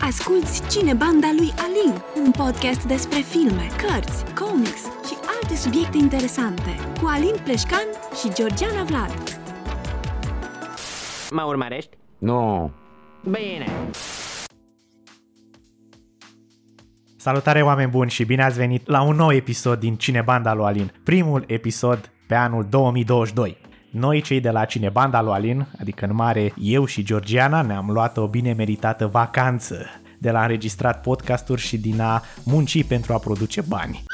Asculți Cine Banda lui Alin, un podcast despre filme, cărți, comics și alte subiecte interesante, cu Alin Pleșcan și Georgiana Vlad. Mă urmărești? Nu. Bine. Salutare oameni buni și bine ați venit la un nou episod din Cinebanda lui Alin, primul episod pe anul 2022. Noi cei de la Cinebanda lui Alin, adică în mare eu și Georgiana, ne-am luat o bine meritată vacanță de la înregistrat podcasturi și din a munci pentru a produce bani.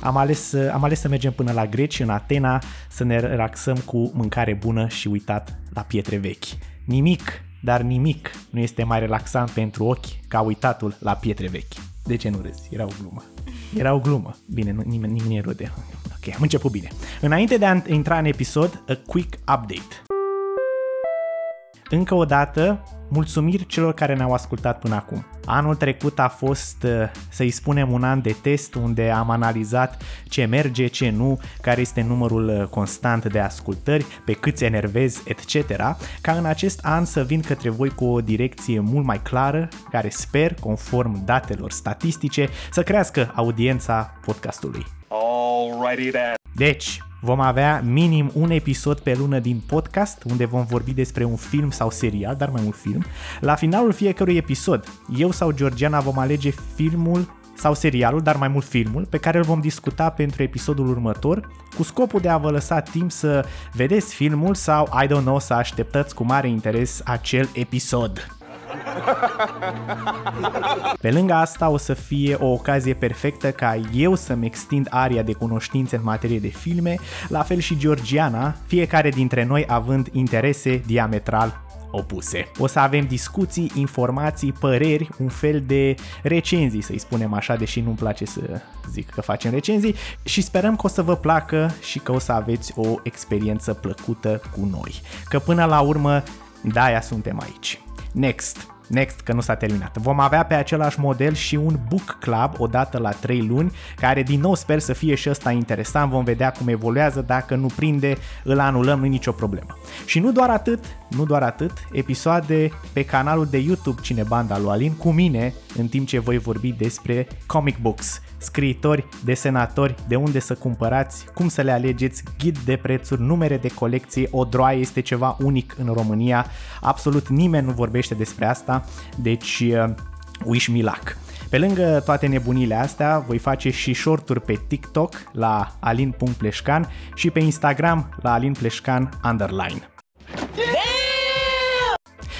Am ales, am ales să mergem până la Greci, în Atena, să ne relaxăm cu mâncare bună și uitat la pietre vechi. Nimic, dar nimic nu este mai relaxant pentru ochi ca uitatul la pietre vechi. De ce nu râzi? Era o glumă. Era o glumă. Bine, nu, nimeni, nimeni nu râde. Ok, am început bine. Înainte de a intra în episod, a quick update. Încă o dată, mulțumiri celor care ne-au ascultat până acum. Anul trecut a fost, uh, să-i spunem, un an de test unde am analizat ce merge, ce nu, care este numărul uh, constant de ascultări, pe câți enervezi, etc. Ca în acest an să vin către voi cu o direcție mult mai clară, care sper, conform datelor statistice, să crească audiența podcastului. Alrighty then. Deci, vom avea minim un episod pe lună din podcast, unde vom vorbi despre un film sau serial, dar mai mult film. La finalul fiecărui episod, eu sau Georgiana vom alege filmul sau serialul, dar mai mult filmul, pe care îl vom discuta pentru episodul următor, cu scopul de a vă lăsa timp să vedeți filmul sau, I don't know, să așteptați cu mare interes acel episod. Pe lângă asta o să fie o ocazie perfectă ca eu să-mi extind aria de cunoștințe în materie de filme, la fel și Georgiana, fiecare dintre noi având interese diametral opuse. O să avem discuții, informații, păreri, un fel de recenzii, să-i spunem așa, deși nu-mi place să zic că facem recenzii și sperăm că o să vă placă și că o să aveți o experiență plăcută cu noi. Că până la urmă, de-aia suntem aici. Next. Next, că nu s-a terminat. Vom avea pe același model și un book club odată la 3 luni, care din nou sper să fie și ăsta interesant, vom vedea cum evoluează, dacă nu prinde, îl anulăm, nu nicio problemă. Și nu doar atât, nu doar atât, episoade pe canalul de YouTube Cinebanda lui Alin cu mine, în timp ce voi vorbi despre comic books, scriitori, desenatori, de unde să cumpărați, cum să le alegeți, ghid de prețuri, numere de colecție, o droaie este ceva unic în România, absolut nimeni nu vorbește despre asta, deci uh, wish me luck. Pe lângă toate nebunile astea, voi face și shorturi pe TikTok la alin.pleșcan și pe Instagram la alinpleșcan underline.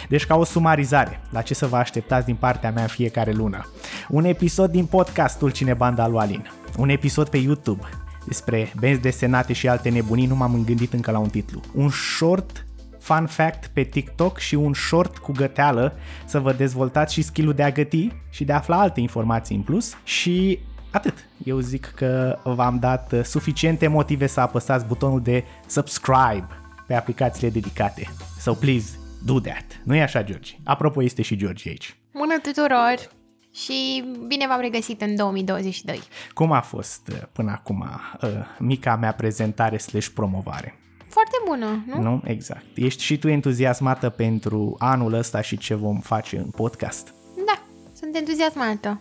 Deci ca o sumarizare, la ce să vă așteptați din partea mea în fiecare lună. Un episod din podcastul Cinebanda lui Alin. Un episod pe YouTube despre benzi desenate și alte nebunii, nu m-am gândit încă la un titlu. Un short fun fact pe TikTok și un short cu găteală să vă dezvoltați și skill de a găti și de a afla alte informații în plus și atât. Eu zic că v-am dat suficiente motive să apăsați butonul de subscribe pe aplicațiile dedicate. So please, do that. Nu e așa, George? Apropo, este și George aici. Bună tuturor! Și bine v-am regăsit în 2022. Cum a fost uh, până acum uh, mica mea prezentare slash promovare? Foarte bună, nu? Nu? Exact. Ești și tu entuziasmată pentru anul ăsta și ce vom face în podcast? Da, sunt entuziasmată.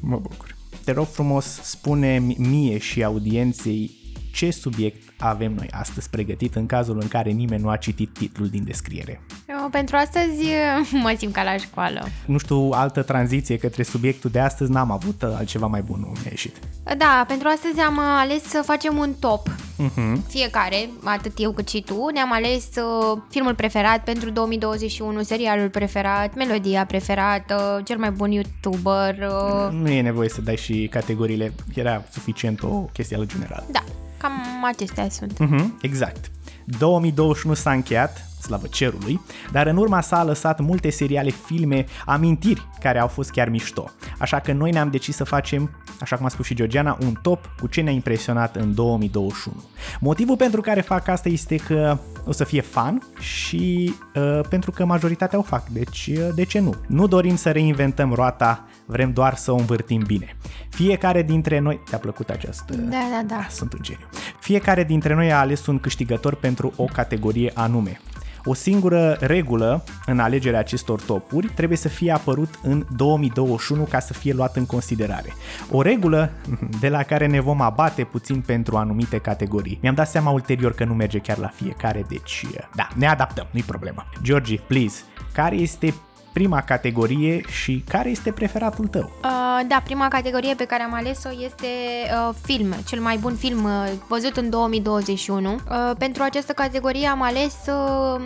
Mă bucur. Te rog frumos, spune mie și audienței ce subiect avem noi astăzi pregătit în cazul în care nimeni nu a citit titlul din descriere. Eu, pentru astăzi mă simt ca la școală. Nu știu, altă tranziție către subiectul de astăzi n-am avut, altceva mai bun nu mi-a ieșit. Da, pentru astăzi am ales să facem un top. Uh-huh. Fiecare, atât eu cât și tu, ne-am ales uh, filmul preferat pentru 2021, serialul preferat, melodia preferată, cel mai bun YouTuber. Uh... Nu e nevoie să dai și categoriile, era suficient o chestie la general. Da, cam acestea sunt. Uh-huh, exact. 2021 s-a încheiat, slavă cerului, dar în urma sa a lăsat multe seriale, filme, amintiri care au fost chiar mișto. Așa că noi ne-am decis să facem, așa cum a spus și Georgiana, un top cu ce ne-a impresionat în 2021. Motivul pentru care fac asta este că o să fie fan și uh, pentru că majoritatea o fac, deci uh, de ce nu? Nu dorim să reinventăm roata, vrem doar să o învârtim bine. Fiecare dintre noi... Te-a plăcut această... Da, da, da. Sunt un geniu. Fiecare dintre noi a ales un câștigător pentru o categorie anume. O singură regulă în alegerea acestor topuri trebuie să fie apărut în 2021 ca să fie luat în considerare. O regulă de la care ne vom abate puțin pentru anumite categorii. Mi-am dat seama ulterior că nu merge chiar la fiecare, deci da, ne adaptăm, nu-i problemă. Georgie, please, care este prima categorie și care este preferatul tău? Uh, da, prima categorie pe care am ales-o este uh, film, cel mai bun film uh, văzut în 2021. Uh, pentru această categorie am ales uh,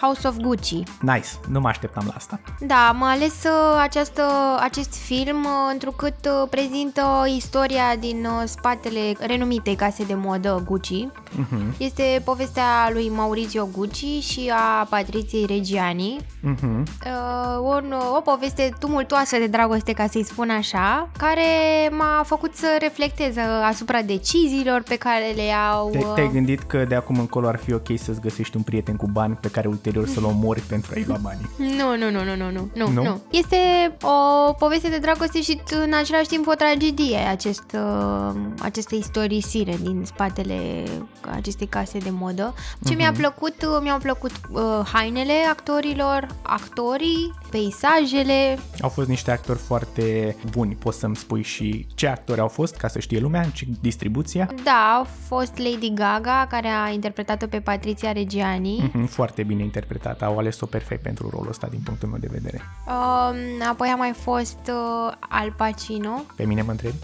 House of Gucci. Nice, nu mă așteptam la asta. Da, am ales uh, această, acest film uh, întrucât uh, prezintă istoria din uh, spatele renumitei case de modă Gucci. Uh-huh. Este povestea lui Maurizio Gucci și a Patriției Reggiani. Uh-huh. Uh, un, o poveste tumultoasă de dragoste, ca să-i spun așa, care m-a făcut să reflectez asupra deciziilor pe care le iau. Te- te-ai gândit că de acum încolo ar fi ok să-ți găsești un prieten cu bani pe care ulterior să-l omori pentru a-i lua banii? Nu, nu, nu, nu, nu, nu, nu, nu. nu. Este o poveste de dragoste și în același timp o tragedie acest, uh, aceste istorisire din spatele acestei case de modă. Ce uh-huh. mi-a plăcut, mi-au plăcut uh, hainele actorilor, actorii, peisajele. Au fost niște actori foarte buni, poți să-mi spui și ce actori au fost, ca să știe lumea, ce distribuția? Da, au fost Lady Gaga, care a interpretat-o pe Patricia Reggiani. Mm-hmm, foarte bine interpretată, au ales-o perfect pentru rolul ăsta din punctul meu de vedere. Um, apoi a mai fost uh, Al Pacino. Pe mine mă întrebi?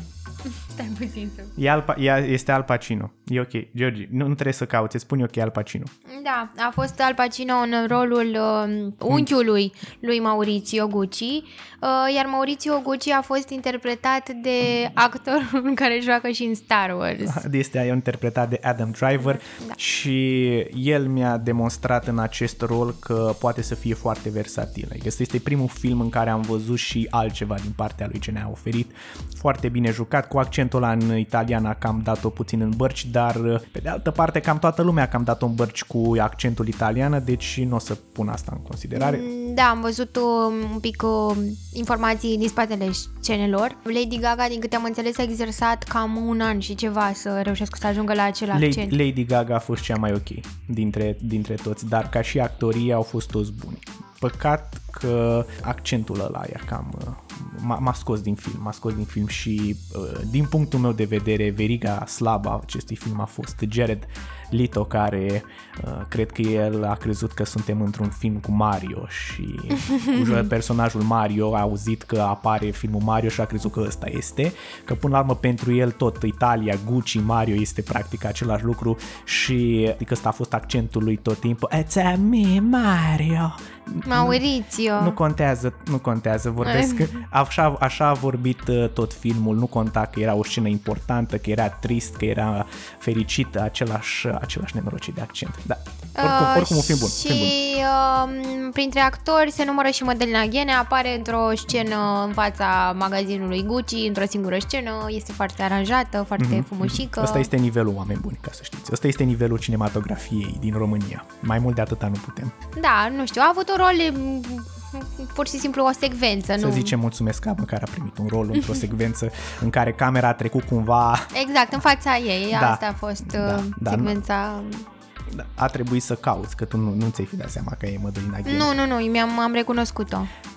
Stai puțin să... E Al, ea este Al Pacino. E ok. George, nu, nu trebuie să cauți, îți spun eu că e Al Pacino. Da, a fost Al Pacino în rolul uh, unchiului lui Maurizio Gucci, uh, iar Maurizio Gucci a fost interpretat de actorul care joacă și în Star Wars. Este interpretat de Adam Driver da. și el mi-a demonstrat în acest rol că poate să fie foarte versatil. Este, este primul film în care am văzut și altceva din partea lui ce ne-a oferit. Foarte bine jucat, cu accentul ăla în italiană cam dat-o puțin în bărci, dar pe de altă parte cam toată lumea cam dat-o în bărci cu accentul italian, deci nu o să pun asta în considerare. Mm, da, am văzut um, un pic uh, informații din spatele scenelor. Lady Gaga, din câte am înțeles, a exersat cam un an și ceva să reușească să ajungă la acel accent. Lady, Lady Gaga a fost cea mai ok dintre, dintre toți, dar ca și actorie au fost toți buni. Păcat că accentul ăla e cam uh, m-a, m-a scos din film, m-a scos din film și uh, din punctul meu de vedere veriga slabă a acestui film a fost Jared Lito care uh, cred că el a crezut că suntem într-un film cu Mario și cu personajul Mario a auzit că apare filmul Mario și a crezut că ăsta este, că până la urmă pentru el tot Italia, Gucci, Mario este practic același lucru și adică ăsta a fost accentul lui tot timpul It's a me, Mario Maurizio. Nu, nu contează, nu contează, vorbesc. Așa, așa a vorbit uh, tot filmul, nu conta că era o scenă importantă, că era trist, că era fericit, același, același nenorocit de accent. Da, oricum, uh, oricum un film bun. Și film bun. Uh, printre actori se numără și Madalina Ghene, apare într-o scenă în fața magazinului Gucci, într-o singură scenă, este foarte aranjată, foarte mm-hmm. frumușică. Asta este nivelul oameni buni, ca să știți. Asta este nivelul cinematografiei din România. Mai mult de atâta nu putem. Da, nu știu, a avut un rol pur și simplu o secvență. Să nu? zicem mulțumesc că măcar a primit un rol într-o secvență în care camera a trecut cumva... Exact, în fața ei. Da. Asta a fost da, uh, da, secvența... Da, a trebuit să cauți, că tu nu, nu ți-ai fi dat seama că e Mădălina Ghene. Nu, nu, nu, mi-am am recunoscut-o.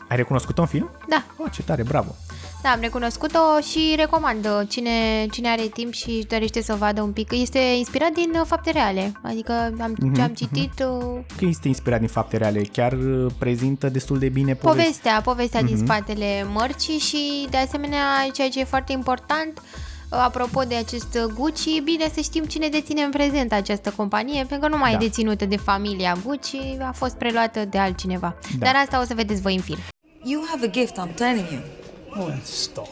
Ai recunoscut-o în film? Da. Oh, ce tare, bravo. Da, am recunoscut-o și recomand cine, cine are timp și dorește să vadă un pic. Este inspirat din uh, fapte reale, adică am, mm-hmm, ce am citit... Mm-hmm. Că este inspirat din fapte reale, chiar uh, prezintă destul de bine povestea. Povestea, povestea mm-hmm. din mhm. spatele mărcii și de asemenea ceea ce e foarte important apropo de acest Gucci, bine să știm cine deține în prezent această companie, pentru că nu mai da. e deținută de familia Gucci, a fost preluată de altcineva. Da. Dar asta o să vedeți voi în film. You have a gift, I'm telling you. Oh, stop.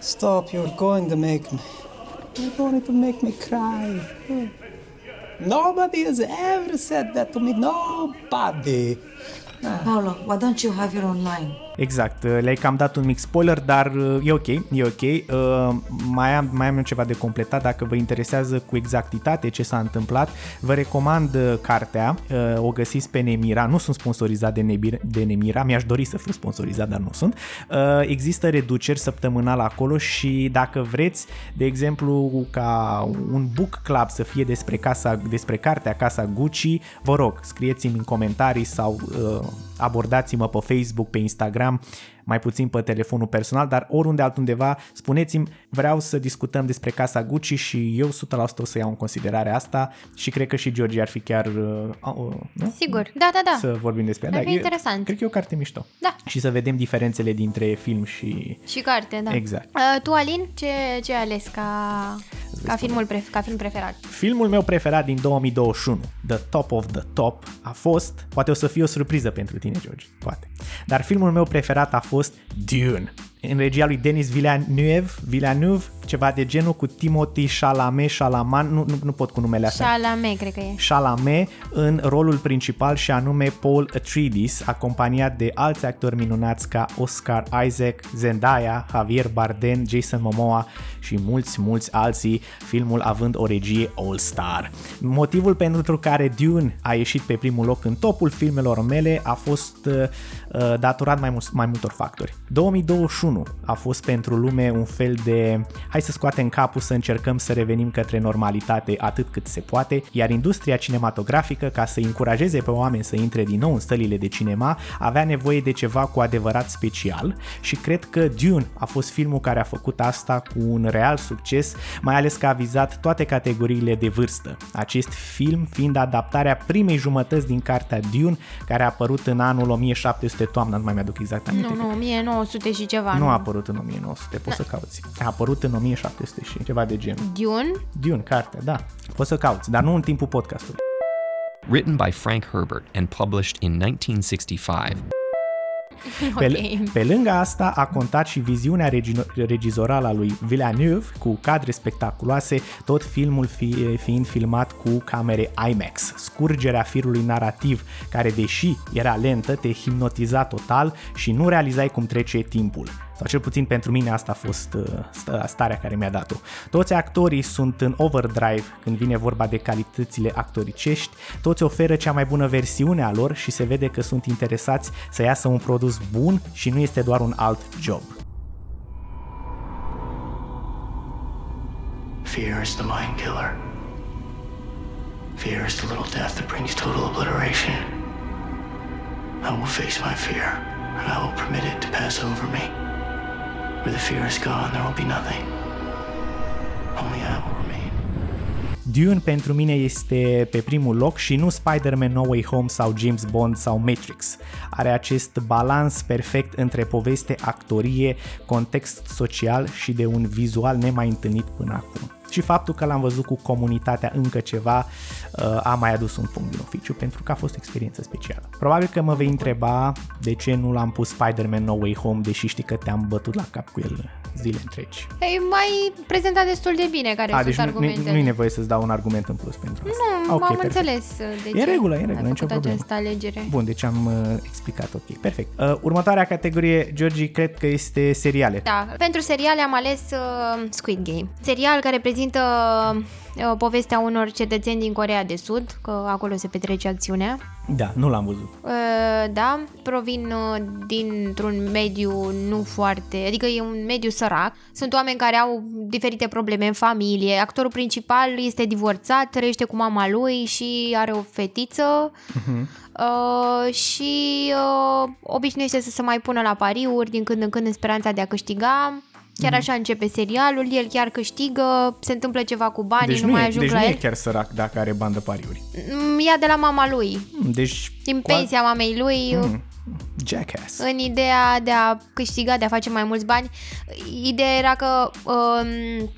Stop, you're going to make me... You're going to make me cry. Nobody has ever said that to me. Nobody. Paolo, why don't you have your own line? Exact, uh, le-ai cam dat un mic spoiler, dar uh, e ok, e ok. Uh, mai, am, mai am ceva de completat, dacă vă interesează cu exactitate ce s-a întâmplat, vă recomand uh, cartea, uh, o găsiți pe Nemira, nu sunt sponsorizat de, Nebir, de Nemira, mi-aș dori să fiu sponsorizat, dar nu sunt. Uh, există reduceri săptămânal acolo și dacă vreți, de exemplu, ca un book club să fie despre, casa, despre cartea Casa Gucci, vă rog, scrieți-mi în comentarii sau uh, abordați-mă pe Facebook, pe Instagram, mai puțin pe telefonul personal, dar oriunde altundeva, spuneți-mi, vreau să discutăm despre Casa Gucci și eu 100% o să iau în considerare asta și cred că și George ar fi chiar... Uh, uh, nu? Sigur, da, da, da. Să vorbim despre Ar ea. fi e- interesant. Cred că e o carte mișto. Da. Și să vedem diferențele dintre film și... Și carte, da. Exact. Uh, tu, Alin, ce, ce ai ales ca, ca, filmul pref- ca film preferat? Filmul meu preferat din 2021, The Top of the Top, a fost, poate o să fie o surpriză pentru tine, George, poate, dar filmul meu preferat a fost Dune. În regia lui Denis Villeneuve, Villeneuve, ceva de genul cu Timothy Chalamet, Chalaman, nu, nu, nu pot cu numele astea. Chalamet, cred că e. Chalamet în rolul principal și anume Paul Atreides, acompaniat de alți actori minunați ca Oscar Isaac, Zendaya, Javier Bardem, Jason Momoa și mulți, mulți alții, filmul având o regie all-star. Motivul pentru care Dune a ieșit pe primul loc în topul filmelor mele a fost uh, uh, datorat mai, mul- mai multor factori. 2021 a fost pentru lume un fel de hai să scoatem capul să încercăm să revenim către normalitate atât cât se poate, iar industria cinematografică, ca să încurajeze pe oameni să intre din nou în stălile de cinema, avea nevoie de ceva cu adevărat special și cred că Dune a fost filmul care a făcut asta cu un real succes, mai ales că a vizat toate categoriile de vârstă. Acest film fiind adaptarea primei jumătăți din cartea Dune, care a apărut în anul 1700 toamna, nu mai mi-aduc exact aminte. Nu, nu, 1900 și ceva. Nu a apărut în 1900, poți să cauți. A apărut în 1700 și ceva de genul. Dune? Dune, cartea, da. Poți să cauți, dar nu în timpul podcastului. Written by Frank Herbert and published in 1965. Pe, Ok. pe lângă asta a contat și viziunea regi- regizorală a lui Villeneuve cu cadre spectaculoase, tot filmul fi, fiind filmat cu camere IMAX. Scurgerea firului narrativ, care deși era lentă, te hipnotiza total și nu realizai cum trece timpul. Sau cel puțin pentru mine asta a fost uh, sta- starea care mi-a dat-o. Toți actorii sunt în overdrive când vine vorba de calitățile actoricești, toți oferă cea mai bună versiune a lor și se vede că sunt interesați să iasă un produs bun și nu este doar un alt job. Fear is the mind killer. Fear is the little death that brings total obliteration. I will face my fear, and I will permit it to pass over me. Where the fear is gone, there will be nothing. Only I will remain. Dune pentru mine este pe primul loc și nu Spider-Man No Way Home sau James Bond sau Matrix. Are acest balans perfect între poveste, actorie, context social și de un vizual nemai întâlnit până acum. Și faptul că l-am văzut cu comunitatea încă ceva uh, a mai adus un punct din oficiu pentru că a fost o experiență specială. Probabil că mă vei întreba de ce nu l-am pus Spider-Man No Way Home deși știi că te-am bătut la cap cu el zile întregi. Ei, mai prezentat destul de bine care A, sunt deci nu, nu, argumentele. nu e nevoie să-ți dau un argument în plus pentru asta. Nu, Ok, am perfect. înțeles uh, de E ce în regulă, e în regulă, ai nicio făcut problemă. această alegere. Bun, deci am uh, explicat ok. Perfect. Uh, următoarea categorie, Georgi, cred că este seriale. Da, pentru seriale am ales uh, Squid Game. Serial care prezintă uh, povestea unor cetățeni din Corea de Sud, că acolo se petrece acțiunea. Da, nu l-am văzut. Uh, da, provin uh, dintr-un mediu nu foarte, adică e un mediu sărac. Sunt oameni care au diferite probleme în familie. Actorul principal este divorțat, trăiește cu mama lui și are o fetiță. Uh, și uh, obișnuiește să se mai pună la pariuri din când în când în speranța de a câștiga. Chiar așa începe serialul, el chiar câștigă, se întâmplă ceva cu banii, deci nu, nu, mai e, ajung deci la nu el. e chiar sărac dacă are bandă pariuri. Mm, Ia de la mama lui, Mm, Deci, din cu al- pensia mamei lui, Mm, Jackass. în ideea de a câștiga, de a face mai mulți bani. Ideea era că um,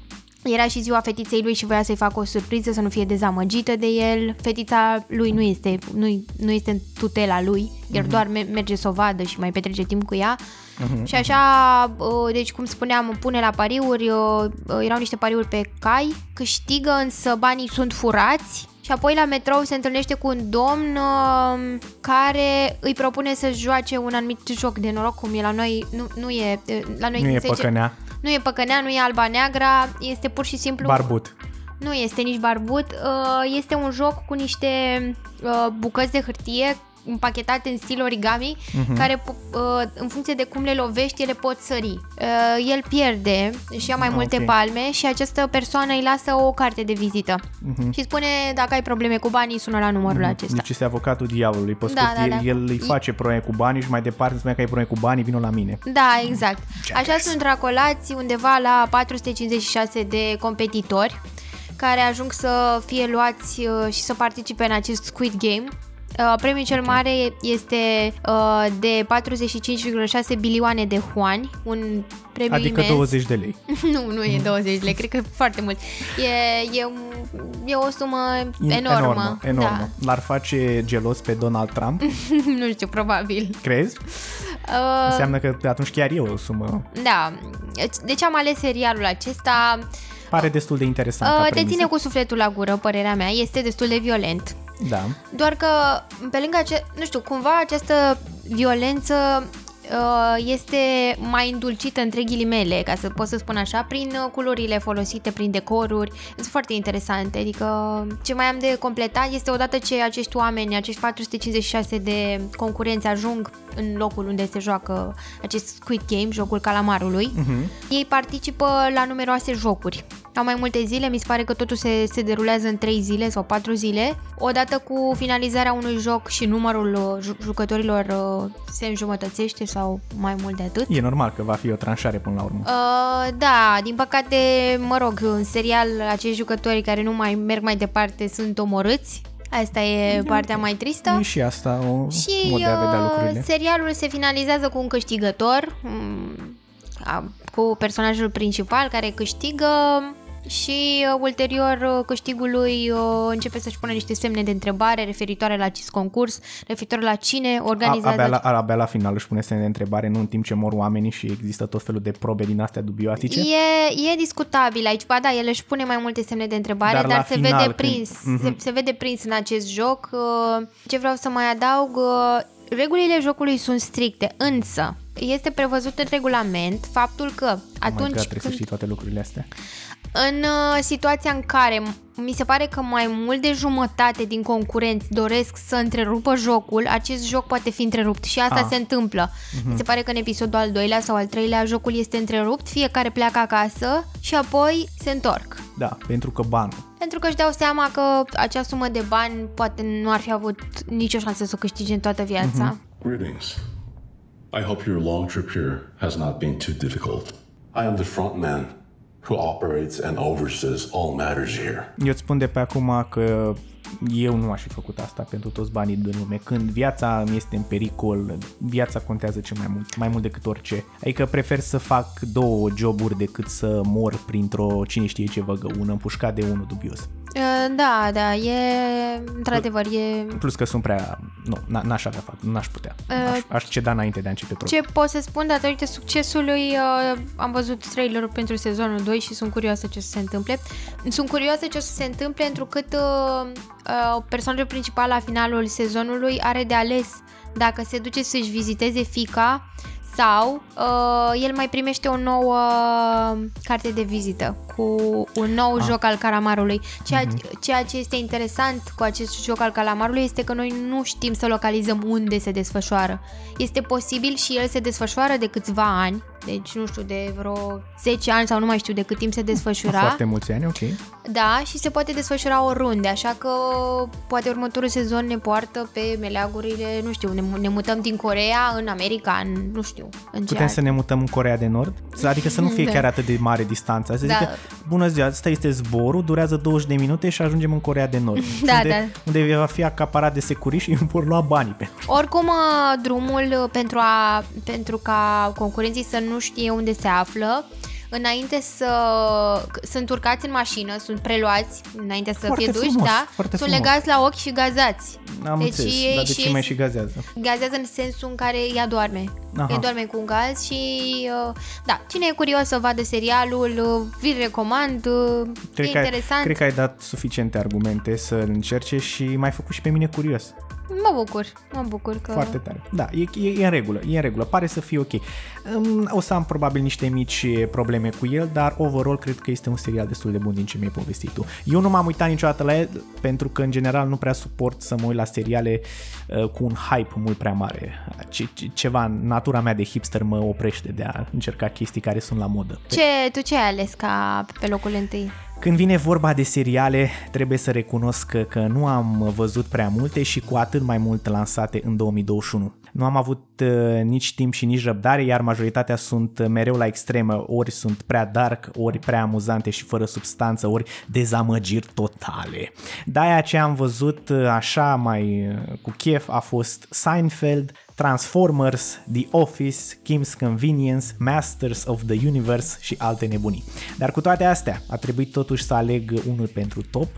era și ziua fetiței lui și voia să-i facă o surpriză, să nu fie dezamăgită de el. Fetița lui nu este, nu, nu este în tutela lui, el doar me- merge să o vadă și mai petrece timp cu ea. Uh-huh. Și așa, uh, deci cum spuneam, pune la pariuri, uh, uh, erau niște pariuri pe cai, câștigă însă banii sunt furați și apoi la metrou se întâlnește cu un domn uh, care îi propune să joace un anumit joc de noroc, cum e la noi, nu, nu e, la noi Nu e se zice- păcănea. nu e păcănea, nu e alba neagra, este pur și simplu... Barbut. Nu este nici barbut, uh, este un joc cu niște uh, bucăți de hârtie împachetate în stil origami, Mhm. care po- uh, în funcție de cum le lovești, ele pot sări. Uh, El pierde și ia mai Ah, multe ok. palme și această persoană îi lasă o carte de vizită. Mhm. Și spune, dacă ai probleme cu banii, sună la numărul acesta. Deci este avocatul diavolului. Pe Da, scurt, da, el, da. el îi face probleme cu banii și mai departe spune că ai probleme cu banii, vină la mine. Da, exact. Așa sunt racolați undeva la 456 de competitori care ajung să fie luați uh, și să participe în acest Squid Game. Uh, Premiul cel mare este uh, de 45,6 bilioane de huani, un premiu Adică imens. 20 de lei. nu, nu e 20 de lei, cred că e foarte mult. E, e, un- e o sumă In- enormă. Enormă, enormă. L-ar face gelos pe Donald Trump, Da. nu știu, probabil. crezi? Uh, Înseamnă că atunci chiar e o sumă. Da. Deci am ales serialul acesta. Pare destul de interesant ca Uh, te premisă. ține cu sufletul la gură, părerea mea, este destul de violent. Da. Doar că, pe lângă ace- nu știu, cumva această violență uh, este mai îndulcită între ghilimele, ca să pot să spun așa, prin uh, culorile folosite, prin decoruri. Sunt foarte interesante, adică ce mai am de completat este odată ce acești oameni, acești 456 de concurenți ajung în locul unde se joacă acest Squid Game, jocul calamarului, Mhm. ei participă la numeroase jocuri. Au mai multe zile, mi se pare că totul se, se derulează în 3 zile sau 4 zile. Odată cu finalizarea unui joc și numărul uh, ju- jucătorilor uh, se înjumătățește sau mai mult de atât. E normal că va fi o tranșare până la urmă. Uh, da, din păcate, mă rog, în serial acești jucători care nu mai merg mai departe sunt omorâți. Asta e partea mai tristă. E și asta o Și mod de a vedea uh, lucrurile. serialul se finalizează cu un câștigător, mm, a- cu personajul principal care câștigă și uh, ulterior uh, câștigului uh, începe să-și pună niște semne de întrebare referitoare la acest concurs, referitor la cine A, organizează... abia, la, abia la final își pune semne de întrebare, nu în timp ce mor oamenii și există tot felul de probe din astea dubioatice. E, e discutabil aici, ba da, el își pune mai multe semne de întrebare, Dar dar, la se final, vede când- prins, Mhm. se, se vede prins în acest joc. Uh, Ce vreau să mai adaug, uh, regulile jocului sunt stricte, însă este prevăzut în regulament faptul că Oh my God, atunci trebuie să când știi toate lucrurile astea. În uh, situația în care m- mi se pare că mai mult de jumătate din concurenți doresc să întrerupă jocul, acest joc poate fi întrerupt și asta Ah. se întâmplă. Mhm. Mi se pare că în episodul al doilea sau al treilea jocul este întrerupt, fiecare pleacă acasă și apoi se întorc. Da, pentru că banul. Pentru că își dau seama că acea sumă de bani poate nu ar fi avut nicio șansă să o câștige în toată viața. Greetings. I hope your long trip here has not been too difficult. I am the front man who operates and oversees all matters here. Eu îți spun de pe acum că eu nu aș fi făcut asta pentru toți banii din lume. Când viața mi este în pericol, viața contează cel mai mult, mai mult decât orice. Adică prefer să fac două joburi decât să mor printr-o cine știe ce văgăună împușcat de unul dubios. Uh, Da, da, e într-adevăr, e Plus că sunt prea... Nu, n- n-aș avea fac, n-aș putea. Uh, Aș, aș ceda înainte de a începe proiectul. Ce pot să spun datorită succesului, uh, am văzut trailerul pentru sezonul 2 și sunt curioasă ce o să se întâmple. Sunt curioasă ce o să se întâmple întrucât uh, uh, personajul principal la finalul sezonului are de ales dacă se duce să-și viziteze fica sau uh, el mai primește o nouă carte de vizită cu un nou Ah. joc al calamarului. Ceea, Mhm. ceea ce este interesant cu acest joc al calamarului este că noi nu știm să localizăm unde se desfășoară. Este posibil și el se desfășoară de câțiva ani, deci nu știu, de vreo 10 ani sau nu mai știu de cât timp se desfășura. Foarte mulți ani, ok. Da, și se poate desfășura oriunde, așa că poate următorul sezon ne poartă pe meleagurile, nu știu, ne, ne mutăm din Corea în America, în, nu știu, în ce Putem să ne mutăm în Corea de Nord? Adică să nu fie Da. chiar atât de mare distanța. Să Da. zică, bună ziua, asta este zborul, durează 20 de minute și ajungem în Corea de Nord. Da, unde, da. unde va fi acaparat de securiști și îmi vor lua banii pe. Oricum, uh, drumul uh, pentru, a, pentru ca concurenții să nu știe unde se află, înainte să sunt urcați în mașină, sunt preluați înainte să Foarte fie duși, frumos, da? foarte sunt frumos. legați la ochi și gazați. Am Deci înțeles, ei dar de și ce mai și gazează? Gazează în sensul în care ea doarme. Aha. E doar cu un gaz și uh, da, cine e curios să vadă serialul, uh, vi-l recomand, uh, cred e interesant. Ai, cred că ai dat suficiente argumente să-l încerce și m-ai făcut și pe mine curios. Mă bucur, mă bucur că... Foarte tare. Da, e, e, e în regulă, e în regulă, pare să fie ok. O să am probabil niște mici probleme cu el, dar overall cred că este un serial destul de bun din ce mi-ai povestit tu. Eu nu m-am uitat niciodată la el pentru că în general nu prea suport să mă uit la seriale uh, cu un hype mult prea mare. Ce, ceva, natura mea de hipster mă oprește de a încerca chestii care sunt la modă. Ce, tu ce ai ales ca pe locul întâi? Când vine vorba de seriale, trebuie să recunosc că, că nu am văzut prea multe și cu atât mai mult lansate în 2021. Nu am avut uh, nici timp și nici răbdare, iar majoritatea sunt mereu la extremă, ori sunt prea dark, ori prea amuzante și fără substanță, ori dezamăgiri totale. De-aia ce am văzut uh, așa mai uh, cu chef a fost Seinfeld, Transformers, The Office, Kim's Convenience, Masters of the Universe și alte nebunii. Dar cu toate astea, a trebuit totuși să aleg unul pentru top,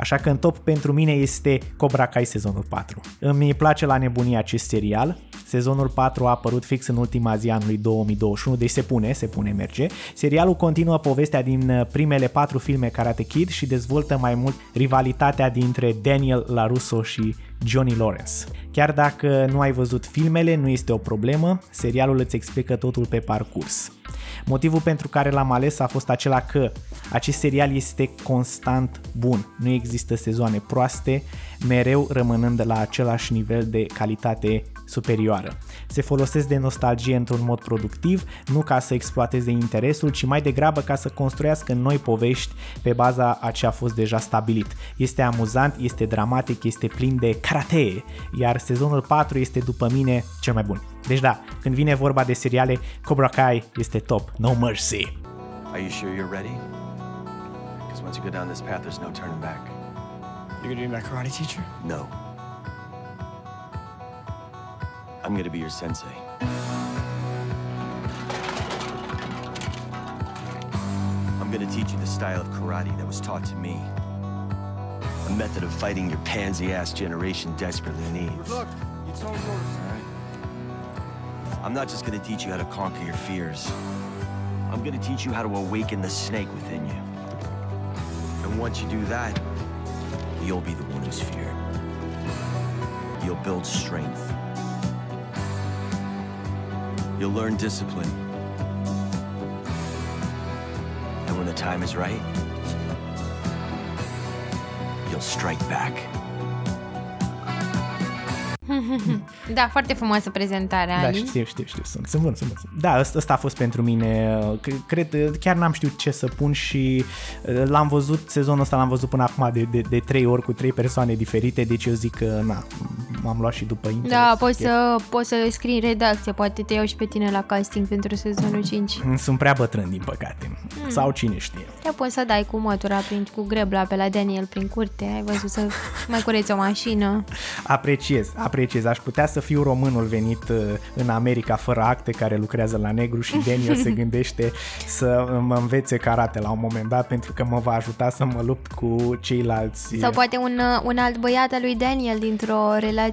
așa că în top pentru mine este Cobra Kai sezonul 4. Îmi place la nebunie acest serial, Sezonul 4 a apărut fix în ultima zi anului 2021, deci se pune, se pune, merge. Serialul continuă povestea din primele patru filme Karate Kid și dezvoltă mai mult rivalitatea dintre Daniel LaRusso și Johnny Lawrence. Chiar dacă nu ai văzut filmele, nu este o problemă, serialul îți explică totul pe parcurs. Motivul pentru care l-am ales a fost acela că acest serial este constant bun, nu există sezoane proaste, mereu rămânând la același nivel de calitate superioară. Se folosesc de nostalgie într-un mod productiv, nu ca să exploateze interesul, ci mai degrabă ca să construiască noi povești pe baza a ce a fost deja stabilit. Este amuzant, este dramatic, este plin de karate, iar sezonul 4 este după mine cel mai bun. Deci da, când vine vorba de seriale, Cobra Kai este top, no mercy. Are you sure you're ready? Because once you go down this path, there's no turning back. You're gonna be my karate teacher? No. I'm gonna be your sensei. I'm gonna teach you the style of karate that was taught to me. A method of fighting your pansy-ass generation desperately needs. Good luck. It's all yours. All right. I'm not just gonna teach you how to conquer your fears. I'm gonna teach you how to awaken the snake within you. And once you do that, you'll be the one who's feared. You'll build strength. You'll learn discipline. And when the time is right, you'll strike back. da, foarte frumoasă prezentarea, Da, Ali. știu, știu, știu, sunt, sunt bun, sunt bun. Da, ăsta, ăsta a fost pentru mine, cred, chiar n-am știut ce să pun și uh, l-am văzut, sezonul ăsta l-am văzut până acum de, de, de trei ori cu trei persoane diferite, deci eu zic că, na, m-am luat și după interes. Da, poți să, poți să scrii în redacție, poate te iau și pe tine la casting pentru sezonul 5. Sunt prea bătrân, din păcate. Hmm. Sau cine știe. Te poți să dai cu motora prin, cu grebla pe la Daniel prin curte, ai văzut să mai cureți o mașină. Apreciez, apreciez. Aș putea să fiu românul venit uh, în America fără acte care lucrează la negru și Daniel se gândește să mă învețe karate la un moment dat pentru că mă va ajuta să mă lupt cu ceilalți. Sau poate un, uh, un alt băiat al lui Daniel dintr-o relație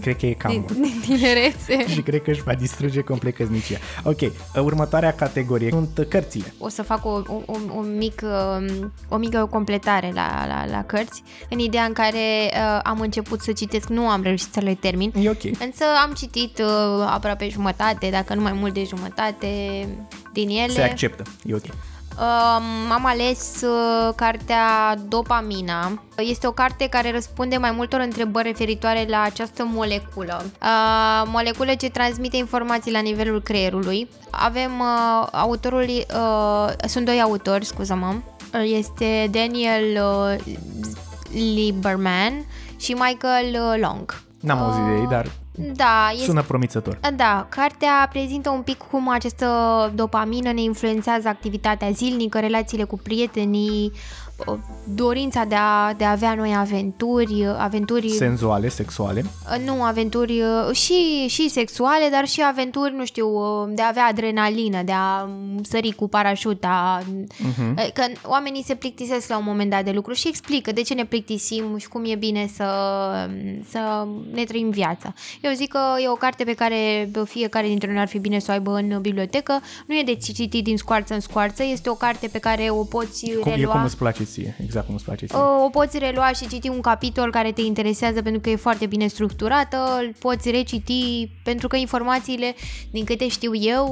Cred că e cam din, din tinerețe. și cred că își va distruge complet căsnicia. Ok, uh, următoarea categorie sunt cărțile. O să fac o, o, o, o, mic, um, o mică completare la, la, la cărți, în ideea în care uh, am început să citesc, nu am reușit să le termin. E ok. Însă am citit uh, aproape jumătate, dacă nu mai mult de jumătate din ele. Se acceptă, e ok. Um, am ales uh, cartea Dopamina. Este o carte care răspunde mai multor întrebări referitoare la această moleculă. Uh, moleculă ce transmite informații la nivelul creierului. Avem uh, autorul, uh, sunt doi autori, scuză-mă. Este Daniel uh, Lieberman și Michael uh, Long. N-am auzit de ei, dar da, este, sună promițător. Da, cartea prezintă un pic cum această dopamină ne influențează activitatea zilnică, relațiile cu prietenii, uh, dorința de a, de a avea noi aventuri, uh, aventuri... Senzuale, sexuale. Uh, Nu, aventuri uh, și, și sexuale, dar și aventuri, nu știu, uh, de a avea adrenalină, de a um, sări cu parașuta. Mhm. Uh, Că oamenii se plictisesc la un moment dat de lucru și explică de ce ne plictisim și cum e bine să, să ne trăim viața. Eu zic că e o carte pe care fiecare dintre noi ar fi bine să o aibă în bibliotecă. Nu e de citit din scoarță în scoarță, este o carte pe care o poți Cum, e relua. cum îți place ție, exact cum îți place ție. Uh, O poți relua și citi un capitol care te interesează pentru că e foarte bine structurată, îl poți reciti pentru că informațiile, din câte știu eu,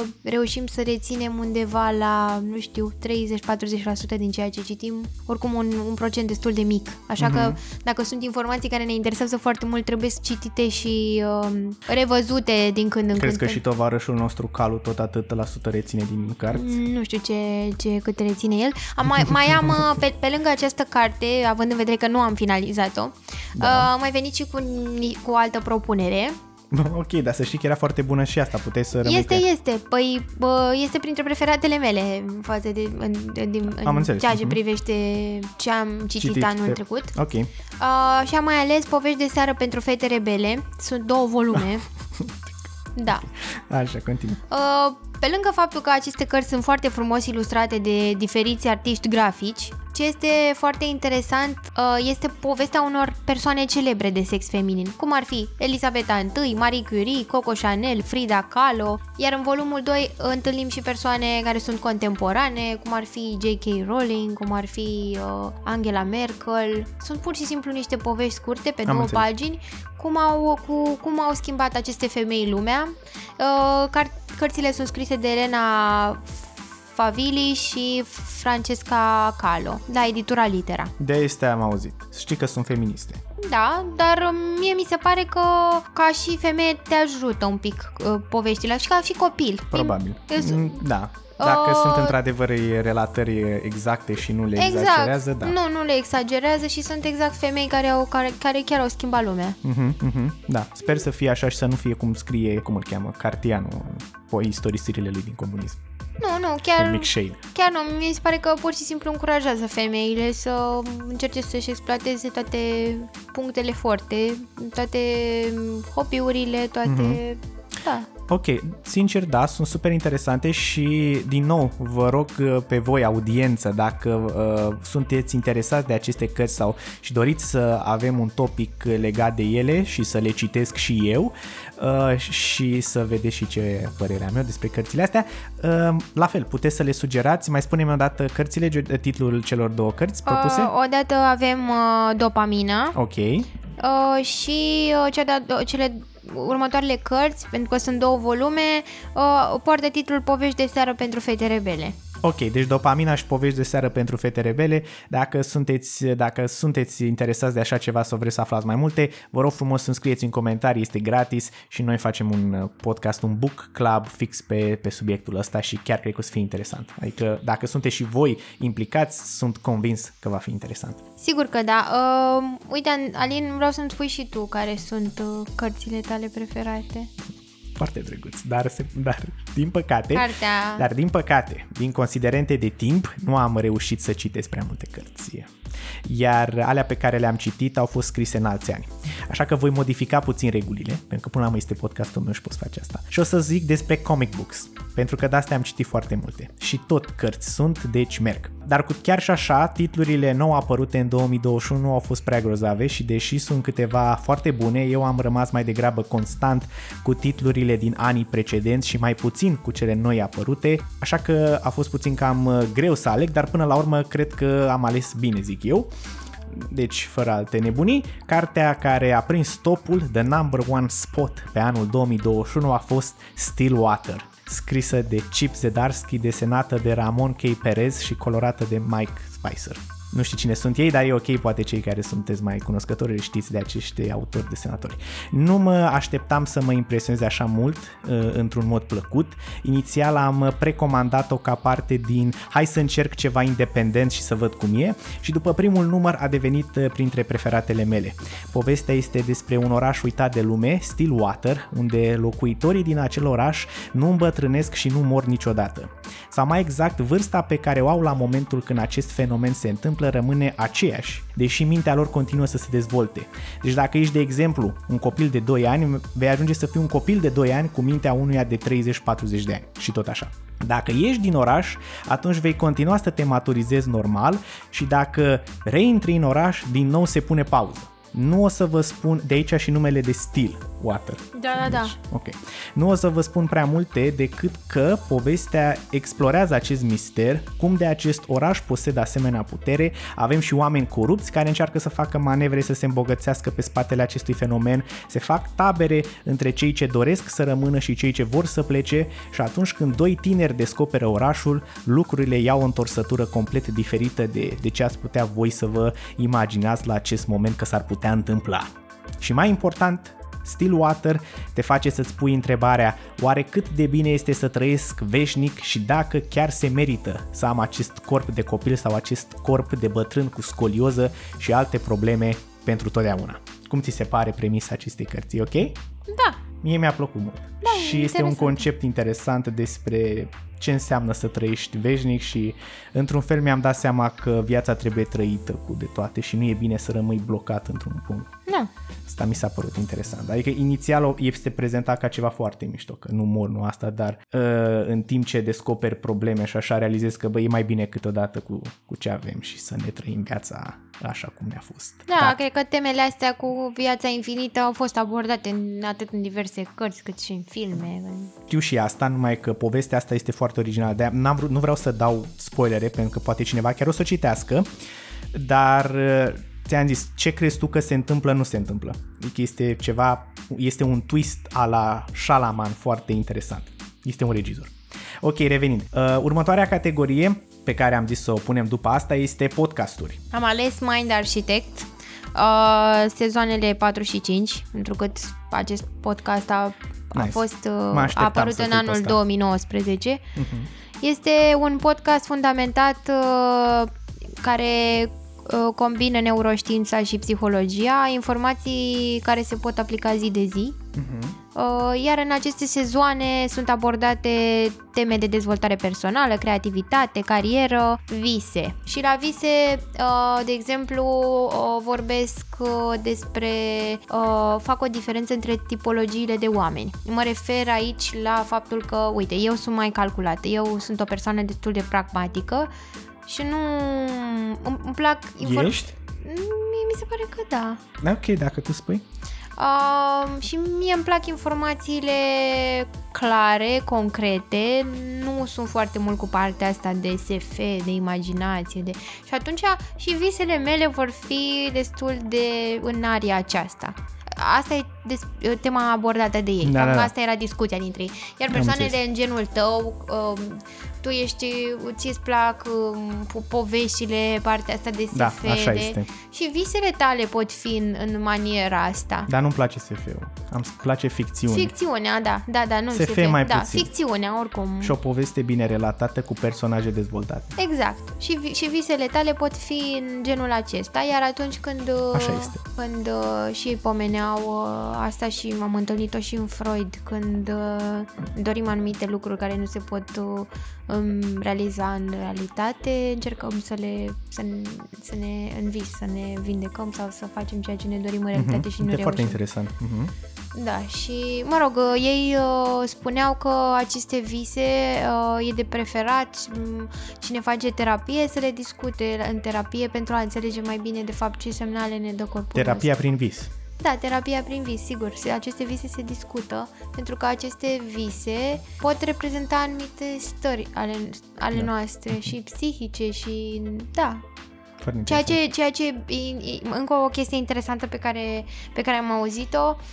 uh, reușim să reținem undeva la, nu știu, 30-40% din ceea ce citim, oricum un, un procent destul de mic. Așa că Mhm. dacă sunt informații care ne interesează foarte mult, trebuie să citite și uh, revăzute din când în Crezi când. că și tovarășul nostru, Calu, tot atât la sută reține din cărți? Nu știu ce, ce cât reține el. Am, mai, mai am, uh, pe, pe lângă această carte, având în vedere că nu am finalizat-o, da. uh, am mai venit și cu, ni- cu o altă propunere. ok, dar să știi că era foarte bună și asta, puteai să rămâi Este, cu ea. este. Păi bă, este printre preferatele mele în față de în, în, în, Am în înțeles, ceea ce mhm. privește ce am citit, Citit anul pe- trecut. Ok. Uh, și am mai ales Povești de seară pentru fete rebele. Sunt două volume. da. Așa, continuă. Uh, pe lângă faptul că aceste cărți sunt foarte frumos ilustrate de diferiți artiști grafici, ce este foarte interesant uh, este povestea unor persoane celebre de sex feminin, cum ar fi Elisabeta I, Marie Curie, Coco Chanel, Frida Kahlo, iar în volumul 2 întâlnim și persoane care sunt contemporane, cum ar fi J.K. Rowling, cum ar fi uh, Angela Merkel. Sunt pur și simplu niște povești scurte pe Am două înțeles. pagini cum au, cu, cum au schimbat aceste femei lumea. Uh, car- cărțile sunt scrise de Elena Favili și Francesca Calo, la editura Litera. De este am auzit. Știi că sunt feministe. Da, dar um, mie mi se pare că ca și femeie te ajută un pic uh, poveștile și ca și copil. Probabil. Eu sunt- Mm, Da. Dacă Uh, sunt într-adevăr relatări exacte și nu le exagerează, exact. da. Nu, nu le exagerează și sunt exact femei care, au, care, care chiar au schimbat lumea. Mhm, mhm, Da, sper să fie așa și să nu fie cum scrie, cum îl cheamă, Cartianu, pe istorisirile lui din comunism. Nu, nu, Un chiar... mic shade. Chiar nu, mi se pare că pur și simplu încurajează femeile să încerce să-și exploateze toate punctele forte, toate hobby-urile, toate... Da. Ok, sincer, da, sunt super interesante și, din nou, vă rog uh, pe voi, audiență, dacă uh, sunteți interesați de aceste cărți sau și doriți să avem un topic legat de ele și să le citesc și eu uh, și să vedeți și ce părere am eu despre cărțile astea, uh, la fel, puteți să le sugerați. Mai spunem o dată cărțile, ge- titlul celor două cărți propuse? Uh, odată avem uh, dopamina Ok, uh, și uh, cea de cele următoarele cărți, pentru că sunt două volume, uh, poartă titlul Povești de seară pentru fete rebele. Ok, deci dopamina și povești de seară pentru fete rebele. Dacă sunteți, dacă sunteți interesați de așa ceva sau vreți să aflați mai multe, vă rog frumos să scrieți în comentarii, este gratis și noi facem un uh, podcast, un book club fix pe, pe subiectul ăsta și chiar cred că o să fie interesant. Adică dacă sunteți și voi implicați, sunt convins că va fi interesant. Sigur că da. Uh, uite, Alin, vreau să-mi spui și tu care sunt uh, cărțile tale preferate. Foarte drăguț, dar, se, dar din păcate, Cartea. dar din păcate, din considerente de timp, nu am reușit să citesc prea multe cărți. Iar alea pe care le-am citit au fost scrise în alți ani. Așa că voi modifica puțin regulile, pentru că până la urmă este podcastul meu și pot face asta. Și o să zic despre comic books, pentru că de astea am citit foarte multe. Și tot cărți sunt, deci merg. Dar cu chiar și așa, titlurile nou apărute în 2021 au fost prea grozave și deși sunt câteva foarte bune, eu am rămas mai degrabă constant cu titlurile din anii precedenți și mai puțin cu cele noi apărute, așa că a fost puțin cam uh, greu să aleg, dar până la urmă cred că am ales bine, zic eu. Deci, fără alte nebunii, cartea care a prins topul The Number One Spot pe anul 2021 a fost Stillwater, scrisă de Chip Zdarsky, desenată de Ramon K. Perez și colorată de Mike Spicer. Nu știu cine sunt ei, dar e ok, poate cei care sunteți mai cunoscători știți de acești autori desenatori. Nu mă așteptam să mă impresioneze așa mult, uh, într-un mod plăcut. Inițial am precomandat-o ca parte din hai să încerc ceva independent și să văd cum e și după primul număr a devenit uh, printre preferatele mele. Povestea este despre un oraș uitat de lume, Stillwater, unde locuitorii din acel oraș nu îmbătrânesc și nu mor niciodată. Sau mai exact, vârsta pe care o au la momentul când acest fenomen se întâmplă rămâne aceeași, deși mintea lor continuă să se dezvolte. Deci dacă ești, de exemplu, un copil de 2 ani, vei ajunge să fii un copil de 2 ani cu mintea unuia de 30-40 de ani și tot așa. Dacă ieși din oraș, atunci vei continua să te maturizezi normal și dacă reintri în oraș, din nou se pune pauză. Nu o să vă spun, de aici și numele de stil, Water. Da, da, da. Deci, ok. Nu o să vă spun prea multe decât că povestea explorează acest mister, cum de acest oraș posedă asemenea putere, avem și oameni corupți care încearcă să facă manevre să se îmbogățească pe spatele acestui fenomen, se fac tabere între cei ce doresc să rămână și cei ce vor să plece și atunci când doi tineri descoperă orașul, lucrurile iau o întorsătură complet diferită de, de ce ați putea voi să vă imaginați la acest moment că s-ar putea întâmpla. Și mai important, Stillwater te face să-ți pui întrebarea oare cât de bine este să trăiesc veșnic și dacă chiar se merită să am acest corp de copil sau acest corp de bătrân cu scolioză și alte probleme pentru totdeauna. Cum ți se pare premisa acestei cărți, ok? Da. Mie mi-a plăcut mult. Da, și este un concept interesant despre ce înseamnă să trăiești veșnic și într-un fel mi-am dat seama că viața trebuie trăită cu de toate și nu e bine să rămâi blocat într-un punct. Nu. Asta mi s-a părut interesant. Adică inițial este prezentat ca ceva foarte mișto, că nu mor, nu asta, dar uh, în timp ce descoperi probleme și așa realizezi că bă, e mai bine câteodată cu, cu ce avem și să ne trăim viața așa cum ne-a fost. Da, da, cred că temele astea cu viața infinită au fost abordate în, atât în diverse cărți cât și în filme. Știu și asta, numai că povestea asta este foarte originală, de n-am vrut, nu vreau să dau spoilere pentru că poate cineva chiar o să o citească, dar ți-am zis, ce crezi tu că se întâmplă, nu se întâmplă. Adică este ceva, este un twist a la Shalaman foarte interesant. Este un regizor. Ok, revenind. Uh, următoarea categorie pe care am zis să o punem după asta este podcasturi. Am ales Mind Architect, uh, sezoanele 4 și 5, pentru că acest podcast a, a nice. fost uh, a apărut în anul 2019. Uh-huh. Mhm. Este un podcast fundamentat uh, care Uh, combină neuroștiința și psihologia, informații care se pot aplica zi de zi. Uh-huh. Iar în aceste sezoane sunt abordate teme de dezvoltare personală, creativitate, carieră, vise. Și la vise, uh, de exemplu, vorbesc despre. fac o diferență între tipologiile de oameni. Mă refer aici la faptul că, uite, eu sunt mai calculată, eu sunt o persoană destul de pragmatică și nu... Îmi, îmi plac... Inform... Ești? Mie mi se pare că da. Ok, dacă tu spui. Uh, și mie îmi plac informațiile clare, concrete, nu sunt foarte mult cu partea asta de SF, de imaginație, de... și atunci și visele mele vor fi destul de în aria aceasta asta e des- tema abordată de ei. Da, da, da. Asta era discuția dintre ei. Iar persoanele în genul tău, um, tu ești, ți-ți plac um, poveștile, partea asta de SF. Da, așa este. Și visele tale pot fi în, în maniera asta. Dar nu-mi place SF-ul. Îmi place ficțiunea. Ficțiunea, da. Da, da, nu SF. SF mai da, puțin. ficțiunea, oricum. Și o poveste bine relatată cu personaje dezvoltate. Exact. Și, și visele tale pot fi în genul acesta, iar atunci când, Așa este. când uh, și ei pomeneau uh, asta și m-am întâlnit-o și în Freud, când uh, dorim anumite lucruri care nu se pot realiza în realitate, încercăm să le să, să ne în vis, să ne vindecăm sau să facem ceea ce ne dorim în realitate uh-huh. și nu e reușim. foarte interesant. Uh-huh. Da, și mă rog, ei uh, spuneau că aceste vise uh, e de preferat um, cine face terapie să le discute în terapie pentru a înțelege mai bine de fapt ce semnale ne dă corpul Terapia ăsta. prin vis. Da, terapia prin vis, sigur. Aceste vise se discută pentru că aceste vise pot reprezenta anumite stări ale, ale da. noastre și psihice și da. Foarte Ceea interesant. ce, ceea ce e- e- încă o chestie interesantă pe care, pe care am auzit-o uh,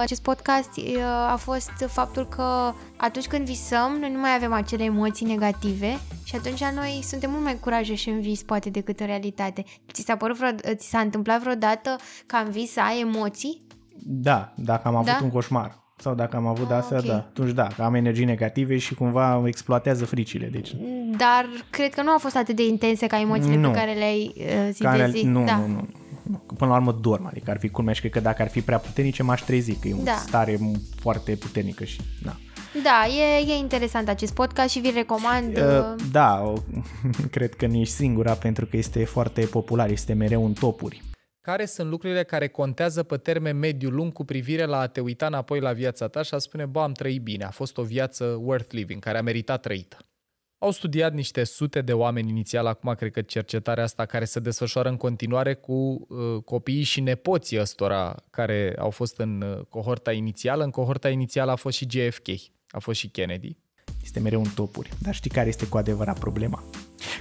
acest podcast uh, a fost faptul că atunci când visăm, noi nu mai avem acele emoții negative și atunci noi suntem mult mai curajoși în vis, poate, decât în realitate. Ți s-a, părut vreo, ți s-a întâmplat vreodată ca în vis să ai emoții? Da, dacă am avut Da? un coșmar sau dacă am avut Ah, astea, ok. da. Atunci da, că am energii negative și cumva exploatează fricile. Deci, Dar cred că nu au fost atât de intense ca emoțiile Nu. pe care le-ai uh, zi ca în de real- zi. nu, da. nu, nu, nu. Că Până la urmă dorm, adică ar fi culmea și cred că dacă ar fi prea puternice m-aș trezi, că e o Da. stare foarte puternică și da. Da, e, e interesant acest podcast și vi recomand. Uh, Uh, da, o, cred că nu ești singura pentru că este foarte popular, este mereu în topuri. Care sunt lucrurile care contează pe termen mediu lung cu privire la a te uita înapoi la viața ta și a spune, bă, am trăit bine, a fost o viață worth living, care a meritat trăită. Au studiat niște sute de oameni inițial, acum cred că cercetarea asta care se desfășoară în continuare cu uh, copiii și nepoții ăstora care au fost în uh, cohorta inițială. În cohorta inițială a fost și JFK, a fost și Kennedy. Este mereu în topuri. Dar știi care este cu adevărat problema?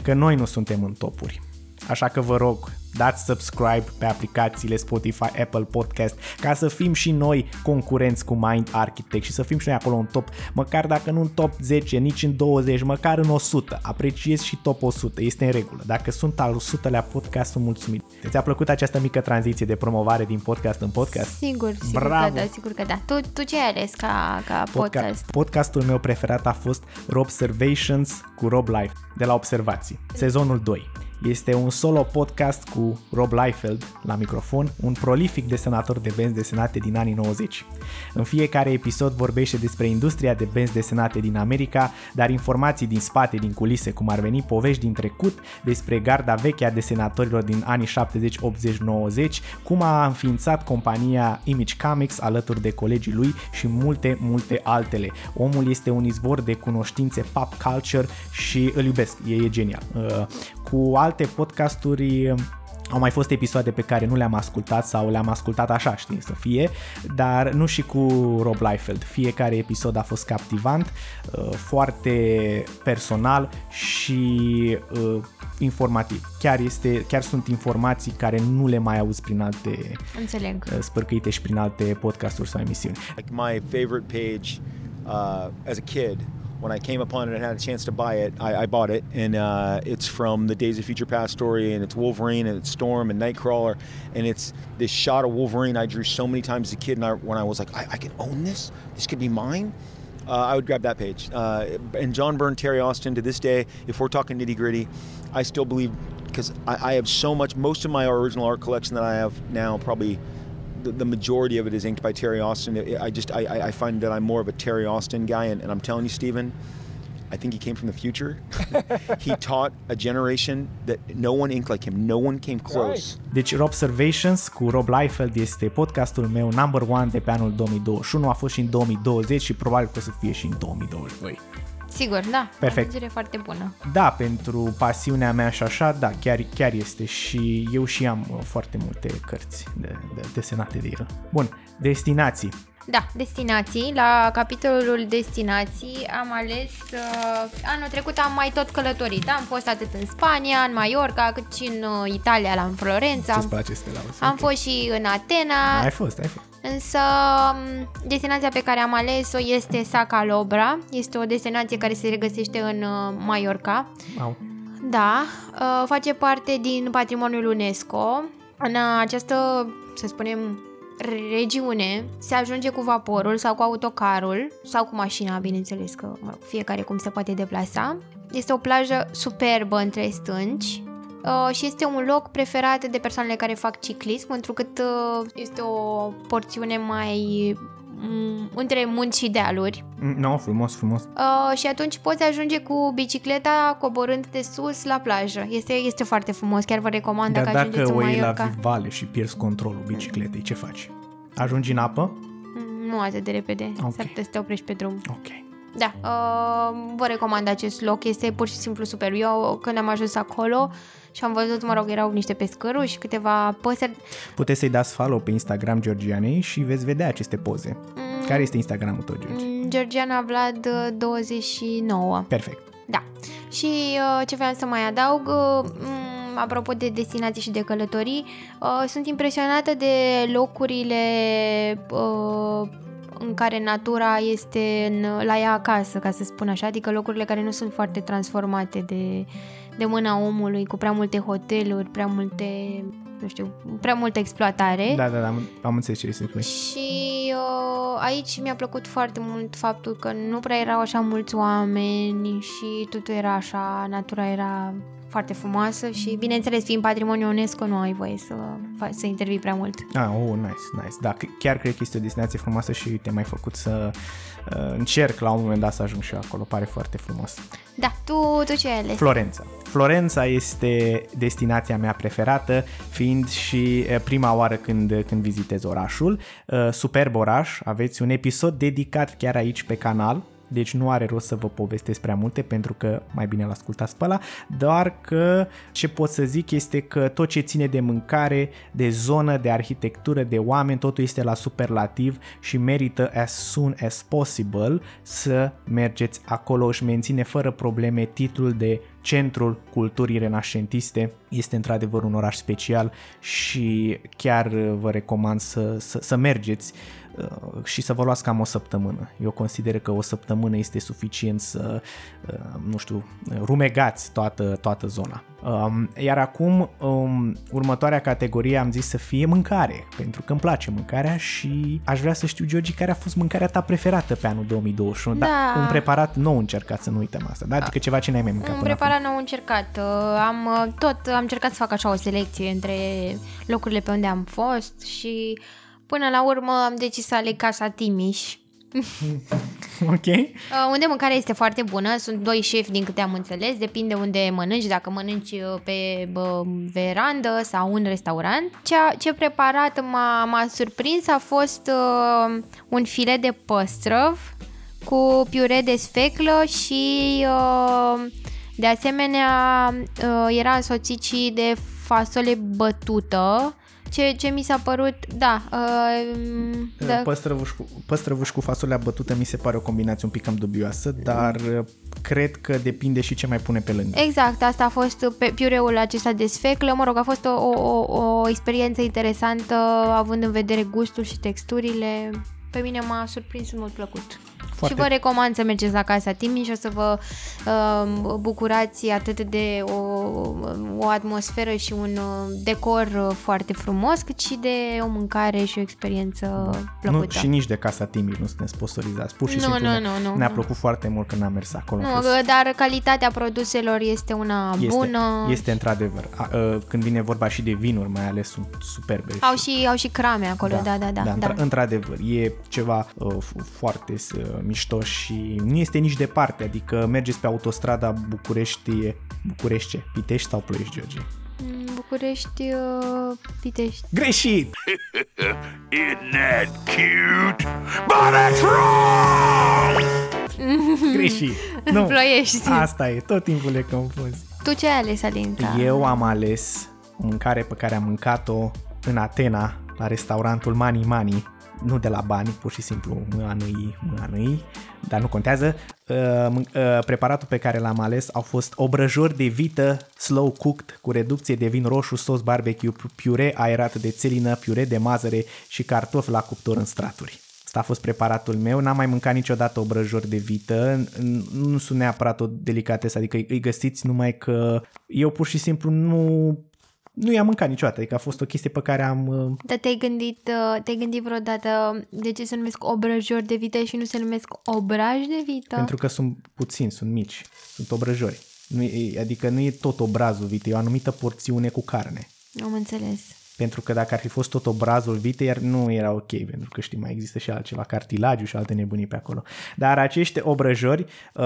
Că noi nu suntem în topuri. Așa că vă rog, dați subscribe pe aplicațiile Spotify, Apple Podcast, ca să fim și noi concurenți cu Mind Architect și să fim și noi acolo în top, măcar dacă nu în top 10, nici în 20, măcar în 100. Apreciez și top 100, este în regulă. Dacă sunt al 100-lea podcast, sunt mulțumit. Ți-a plăcut această mică tranziție de promovare din podcast în podcast? sigur, sigur Bravo! că da, sigur că da. Tu, tu ce ai ales ca, ca Podcast. podcast? Podcastul meu preferat a fost Rob Observations cu Rob Life, de la Observații, sezonul 2. Este un solo podcast cu Rob Liefeld la microfon, un prolific desenator de benzi desenate din anii 90. În fiecare episod vorbește despre industria de benzi desenate din America, dar informații din spate, din culise, cum ar veni povești din trecut, despre garda veche a desenatorilor din anii 70, 80, 90, cum a înființat compania Image Comics alături de colegii lui și multe, multe altele. Omul este un izvor de cunoștințe pop culture și îl iubesc, e, e genial. Uh, Cu alte podcasturi uh, au mai fost episoade pe care nu le-am ascultat sau le-am ascultat așa, știi, să fie, dar nu și cu Rob Liefeld. Fiecare episod a fost captivant, uh, foarte personal și uh, informativ. Chiar, este, chiar sunt informații care nu le mai auzi prin alte Înțeleg. uh, spărcăite și prin alte podcasturi sau emisiuni. Like my favorite page uh, as a kid, when I came upon it and had a chance to buy it, I, I bought it, and uh, it's from the Days of Future Past story, and it's Wolverine and it's Storm and Nightcrawler, and it's this shot of Wolverine I drew so many times as a kid, and I, when I was like, I, I can own this, this could be mine. Uh, I would grab that page. Uh, and John Byrne, Terry Austin, to this day, if we're talking nitty gritty, I still believe because I, I have so much. Most of my original art collection that I have now, probably the, the majority of it is inked by Terry Austin. I just I, I- I find that I'm more of a Terry Austin guy, and, and I'm telling you, Stephen, I think he came from the future. he taught a generation that no one inked like him. No one came close. Deci Rob Observations cu Rob Liefeld este podcastul meu number one de pe anul 2021, a fost și în 2020 și probabil că o să fie și în 2022. Sigur, da. Perfect. O alegere foarte bună. Da, pentru pasiunea mea și așa, da, chiar, chiar este și eu și am uh, foarte multe cărți de, de, desenate de el. Bun, destinații. Da, destinații. La capitolul destinații am ales... Uh, anul trecut am mai tot călătorit. Am fost atât în Spania, în Mallorca, cât și în uh, Italia, la în Florența. Ce-ți Am, place să te lauzi? am Ok. fost și în Atena. Ai fost, ai fost. Însă m, destinația pe care am ales-o este Sacalobra. Este o destinație care se regăsește în uh, Mallorca. Au. Da, uh, face parte din patrimoniul UNESCO. În această, să spunem, regiune se ajunge cu vaporul sau cu autocarul sau cu mașina, bineînțeles că mă rog, fiecare cum se poate deplasa. Este o plajă superbă între stânci uh, și este un loc preferat de persoanele care fac ciclism, întrucât uh, este o porțiune mai mm, între munți și dealuri. Mm, No, frumos, frumos. Uh, și atunci poți ajunge cu bicicleta coborând de sus la plajă. Este, este foarte frumos, chiar vă recomand Dar dacă ajungeți dacă în o iei la Mallorca. vale și pierzi controlul bicicletei, ce faci? Ajungi în apă? Mm, Nu atât de repede, Ok. s-ar putea să te oprești pe drum. Ok. Da, uh, vă recomand acest loc, este pur și simplu super. Eu când am ajuns acolo și am văzut, mă rog, erau niște pescăruși, câteva păsări. Puteți să-i dați follow pe Instagram Georgianei și veți vedea aceste poze. Mm. Care este Instagramul tău, George? Mm, Georgiana Vlad uh, 29. Perfect. Da. Și uh, ce vreau să mai adaug, uh, mm, apropo de destinații și de călătorii, uh, sunt impresionată de locurile uh, în care natura este în, la ea acasă, ca să spun așa, adică locurile care nu sunt foarte transformate de, de mâna omului, cu prea multe hoteluri, prea multe, nu știu, prea multă exploatare. Da, da, da, am, am înțeles ce este Și uh, aici mi-a plăcut foarte mult faptul că nu prea erau așa mulți oameni și totul era așa, natura era foarte frumoasă și, bineînțeles, fiind patrimoniu UNESCO, nu ai voie să, să intervii prea mult. Ah, oh, nice, nice. Da, chiar cred că este o destinație frumoasă și te mai făcut să uh, încerc la un moment dat să ajung și eu acolo. Pare foarte frumos. Da, tu, tu ce ai ales? Florența. Florența este destinația mea preferată, fiind și uh, prima oară când, când vizitez orașul. Uh, superb oraș, aveți un episod dedicat chiar aici pe canal, deci nu are rost să vă povestesc prea multe pentru că mai bine l-ascultați pe ăla, doar că ce pot să zic este că tot ce ține de mâncare, de zonă, de arhitectură, de oameni, totul este la superlativ și merită as soon as possible să mergeți acolo, și menține fără probleme titlul de centrul culturii renașentiste. Este într-adevăr un oraș special și chiar vă recomand să, să, să mergeți Uh, și să vă luați cam o săptămână. Eu consider că o săptămână este suficient să, uh, nu știu, rumegați toată, toată zona. Um, iar acum, um, următoarea categorie am zis să fie mâncare, pentru că îmi place mâncarea și aș vrea să știu, Georgi, care a fost mâncarea ta preferată pe anul 2021. Da. da un preparat nou încercat, să nu uităm asta, da? Adică ceva ce n-ai mai mâncat Un preparat nou încercat. Uh, am tot am încercat să fac așa o selecție între locurile pe unde am fost și Până la urmă am decis să aleg Casa Timiș. ok. Uh, unde mâncarea este foarte bună, sunt doi șefi din câte am înțeles, depinde unde mănânci, dacă mănânci uh, pe uh, verandă sau în restaurant. Ceea ce preparat m-a, m-a surprins a fost uh, un filet de păstrăv cu piure de sfeclă și uh, de asemenea uh, era însoțit și de fasole bătută ce, ce mi s-a părut, da, uh, da. Păstrăvuș, cu, păstrăvuș cu fasolea bătută mi se pare o combinație un pic cam dubioasă, dar uh, cred că depinde și ce mai pune pe lângă. Exact, asta a fost pe piureul acesta de sfeclă, mă rog, a fost o, o, o experiență interesantă având în vedere gustul și texturile. Pe mine m-a surprins în mod plăcut. Foarte... Și vă recomand să mergeți la Casa Timiș, o să vă uh, bucurați atât de o, o atmosferă și un uh, decor foarte frumos, cât și de o mâncare și o experiență plăcută. Nu, și nici de Casa Timiș nu suntem sponsorizați, pur și nu, simplu nu, nu, nu, ne-a nu. plăcut foarte mult când am mers acolo. Nu, dar calitatea produselor este una este, bună. Este într-adevăr. Când vine vorba și de vinuri, mai ales sunt superbe. Au și, au și crame acolo, da, da, da. da, da. Într-adevăr, e ceva uh, foarte uh, mișto și nu este nici departe, adică mergeți pe autostrada București, București ce? Pitești sau Ploiești, George? Mm, București, uh, Pitești. Greșit! Isn't that cute? But it's wrong! Greșit. Nu, Ploiești. Asta e, tot timpul le confuz. Tu ce ai ales, Alinta? Eu am ales o mâncare pe care am mâncat-o în Atena, la restaurantul Mani Mani, nu de la bani, pur și simplu mâna nu mâna nu dar nu contează. Uh, uh, preparatul pe care l-am ales au fost obrăjori de vită slow cooked cu reducție de vin roșu, sos barbecue, piure aerat de țelină, piure de mazăre și cartofi la cuptor în straturi. Asta a fost preparatul meu, n-am mai mâncat niciodată obrăjori de vită, nu sunt neapărat o delicatesă, adică îi găsiți numai că eu pur și simplu nu nu i-am mâncat niciodată, adică a fost o chestie pe care am... Uh, Dar te-ai gândit, uh, te-ai gândit vreodată de ce se numesc obrăjori de vită și nu se numesc obraj de vită? Pentru că sunt puțini, sunt mici, sunt obrăjori. Nu e, adică nu e tot obrazul vitei, e o anumită porțiune cu carne. Am înțeles pentru că dacă ar fi fost tot obrazul vitei, iar nu era ok, pentru că știi, mai există și altceva, cartilagiu și alte nebunii pe acolo. Dar acești obrăjori uh,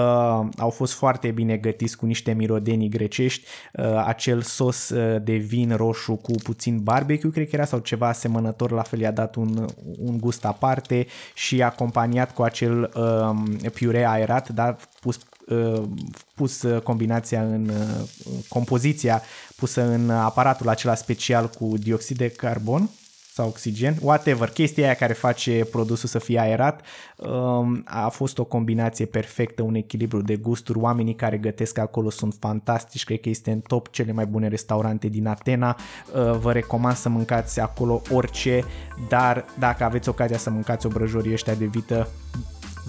au fost foarte bine gătiți cu niște mirodenii grecești, uh, acel sos uh, de vin roșu cu puțin barbecue, cred că era, sau ceva asemănător, la fel i-a dat un, un gust aparte și acompaniat cu acel uh, piure aerat, dar pus Uh, pus uh, combinația în uh, compoziția pusă în aparatul acela special cu dioxid de carbon sau oxigen, whatever, chestia aia care face produsul să fie aerat, um, a fost o combinație perfectă, un echilibru de gusturi, oamenii care gătesc acolo sunt fantastici, cred că este în top cele mai bune restaurante din Atena, uh, vă recomand să mâncați acolo orice, dar dacă aveți ocazia să mâncați obrăjorii ăștia de vită,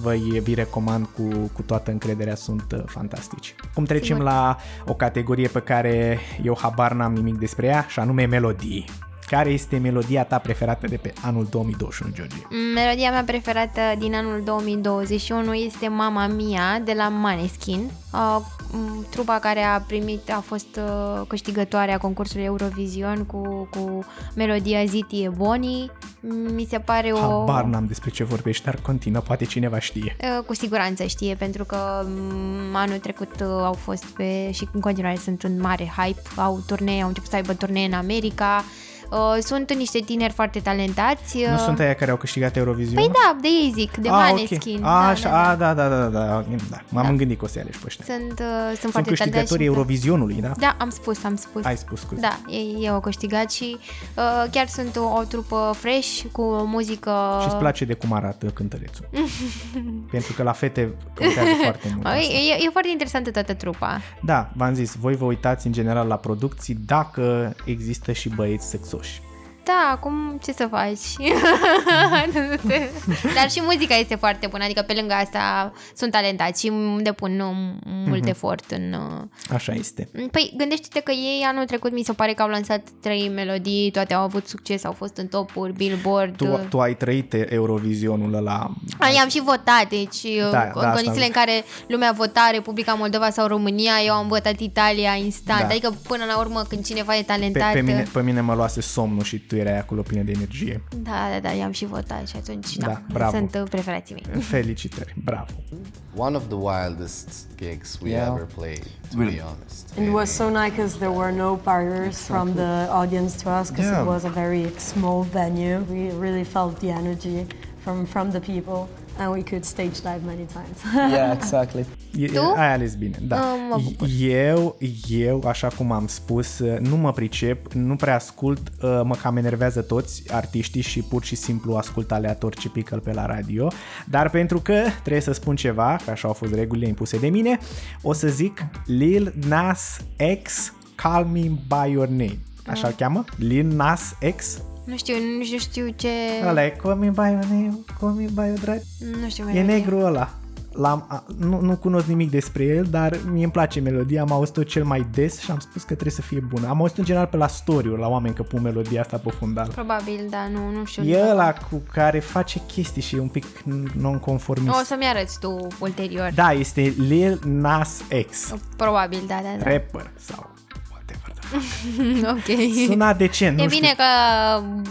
vă vi recomand cu, cu toată încrederea, sunt uh, fantastici. Cum trecem Sigur. la o categorie pe care eu habar n-am nimic despre ea, și anume melodii. Care este melodia ta preferată de pe anul 2021, George? Melodia mea preferată din anul 2021 este Mama Mia de la Maneskin, uh, m, trupa care a primit, a fost uh, câștigătoarea concursului Eurovision cu, cu melodia Ziti e Boni. Mi se pare o... Habar n-am despre ce vorbești, dar continuă, poate cineva știe. Uh, Cu siguranță știe, pentru că mm, anul trecut uh, au fost pe și în continuare sunt în mare hype, au turnee, au început să aibă turnee în America. Uh, Sunt niște tineri foarte talentați. Nu uh, sunt aia care au câștigat Eurovision? Păi da, de ei zic, de ah, Maneskin. ok. Da, A, da, așa, da. a, da, da, da, da, da, da. M-am Da. gândit că o să aleși pe ăștia. Sunt, uh, sunt, Sunt foarte talentați. câștigătorii și- Eurovizionului, da? Da, am spus, am spus. Ai spus, scuze. Da, ei, ei au câștigat și uh, chiar sunt o, o trupă fresh cu muzică... Și îți place de cum arată cântărețul. Pentru că la fete contează foarte mult. Mă, asta. e, e foarte interesantă toată trupa. Da, v-am zis, voi vă uitați în general la producții dacă există și băieți Satoshi. Da, acum ce să faci? Dar și muzica este foarte bună, adică pe lângă asta sunt talentați și depun uh, mult Mhm. efort în... uh, Așa este. Păi gândește-te că ei anul trecut mi se pare că au lansat trei melodii, toate au avut succes, au fost în topuri, Billboard. Tu, tu ai trăit Eurovizionul ăla. Ai, am și votat, deci Da, da, da, în asta- condițiile în care lumea vota Republica Moldova sau România, eu am votat Italia instant. Da. Adică până la urmă când cineva e Pe, talentat... pe, mine, pe mine mă luase somnul și tu erai acolo plină de energie. Da, da, da, i-am și votat și atunci Da, da, bravo. sunt uh, preferații mei. Felicitări, bravo. One of the wildest gigs we Yeah. ever played, to Really? be honest. It was so nice because there were no barriers from the audience to us because Yeah. it was a very small venue. We really felt the energy from, from the people and we could stage dive many times. Yeah, exactly. E, Tu? ai ales bine, da. Uh, mă bucur. Eu, eu, așa cum am spus, nu mă pricep, nu prea ascult, uh, mă cam enervează toți artiștii și pur și simplu ascult aleator ce pică pe la radio, dar pentru că trebuie să spun ceva, că așa au fost regulile impuse de mine, o să zic Lil Nas X Call Me By Your Name. Așa Ah. îl cheamă? Lil Nas X? Nu știu, nu știu, știu ce... Ăla e Call Me By Your Name, Call Me By Your Drag. Nu știu E melodie. negru ăla. L-am, a, nu, nu cunosc nimic despre el, dar mie îmi place melodia, am auzit-o cel mai des și am spus că trebuie să fie bună. Am auzit în general pe la story la oameni că pun melodia asta pe fundal. Probabil, da, nu, nu știu. E ăla cu care face chestii și e un pic non-conformist. O să-mi arăți tu ulterior. Da, este Lil Nas X, Probabil, da, da, da. rapper sau ok. Suna decent, E nu bine știu. că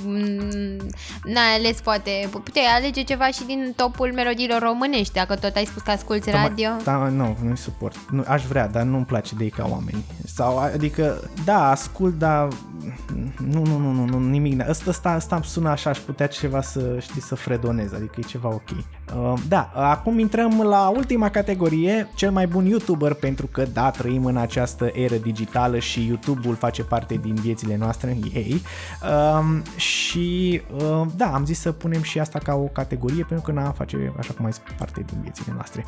mm, n-ai ales poate, puteai alege ceva și din topul melodiilor românești, dacă tot ai spus că asculti radio. Da, nu, nu-i suport. Nu, aș vrea, dar nu-mi place de ei ca oameni. Sau, adică, da, ascult, dar nu, nu, nu, nu, nu nimic. Ăsta, ăsta, ăsta îmi sună așa, aș putea ceva să, știi, să fredonez, adică e ceva ok. Uh, da, acum intrăm la ultima categorie, cel mai bun YouTuber, pentru că, da, trăim în această eră digitală și YouTube-ul face parte din viețile noastre, ei. Um, și, uh, da, am zis să punem și asta ca o categorie, pentru că n-am face, așa cum ai spus, parte din viețile noastre.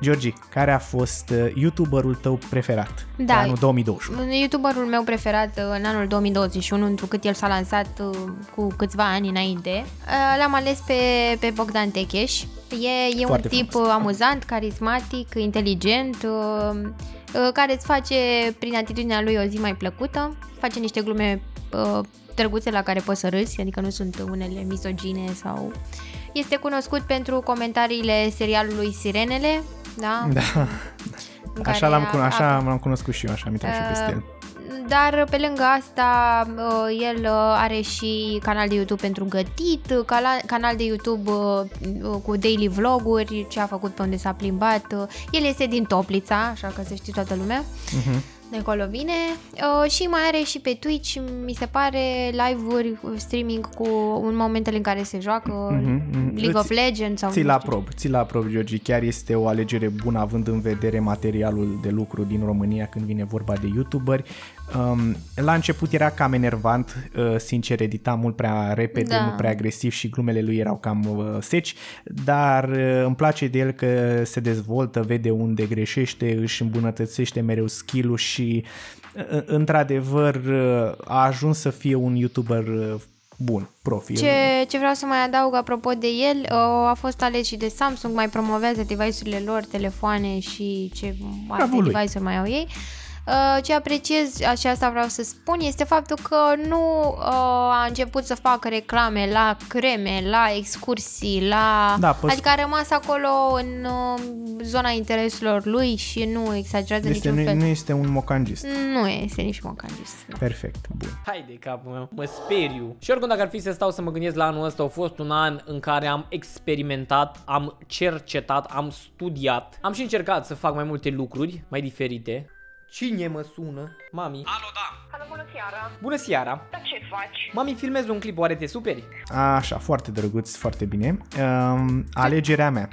Georgi, care a fost uh, YouTuberul tău preferat Da. pe anul 2021? YouTuberul meu preferat uh, în anul 2021, întrucât el s-a lansat uh, cu câțiva ani înainte, uh, l-am ales pe, pe Bogdan Techeș. E, e un Foarte tip uh, amuzant, carismatic, inteligent, uh, uh, care îți face prin atitudinea lui o zi mai plăcută, face niște glume uh, drăguțe la care poți să râzi, adică nu sunt unele misogine sau... Este cunoscut pentru comentariile serialului Sirenele, da? Da. În Așa, care l-am, a- cun- așa a- l-am cunoscut și eu, așa am intrat și peste el. Dar pe lângă asta, uh, el uh, are și canal de YouTube pentru gătit, uh, cala- canal de YouTube uh, uh, cu daily vloguri, ce a făcut pe unde s-a plimbat. uh. El este din Toplița, așa că să știe toată lumea. Mhm. De acolo vine uh, și mai are și pe Twitch, mi se pare, live-uri, uh, streaming cu în momentele în care se joacă Mhm, mhm. League of Ți- Legends sau Ți nu la știu. aprob, ți la aprob, Georgi. Chiar este o alegere bună având în vedere materialul de lucru din România când vine vorba de youtuberi. Um, la început era cam enervant, uh, sincer, edita mult prea repede, Da. mult prea agresiv și glumele lui erau cam uh, seci, dar uh, îmi place de el că se dezvoltă, vede unde greșește, își îmbunătățește mereu skill-ul și uh, într-adevăr uh, a ajuns să fie un YouTuber uh, bun, profi. Ce, ce vreau să mai adaug apropo de el, uh, a fost ales și de Samsung, mai promovează device-urile lor, telefoane și ce alte Bravo lui. device-uri mai au ei. Uh, Ce apreciez, și asta vreau să spun, este faptul că nu uh, a început să facă reclame la creme, la excursii, la... Da, păs- adică a rămas acolo în uh, zona intereselor lui și nu exagerează este, niciun nu, fel. nu este un mocangist. Nu este nici mocangist. Perfect, bun. Hai de capul meu, mă speriu. Și oricum dacă ar fi să stau să mă gândesc la anul ăsta, a fost un an în care am experimentat, am cercetat, am studiat, am și încercat să fac mai multe lucruri mai diferite. Cine mă sună? Mami. Alo, da. Alo, bună seara. Bună seara. Dar ce faci? Mami, filmez un clip, oare te superi? Așa, foarte drăguț, foarte bine. Um, alegerea mea.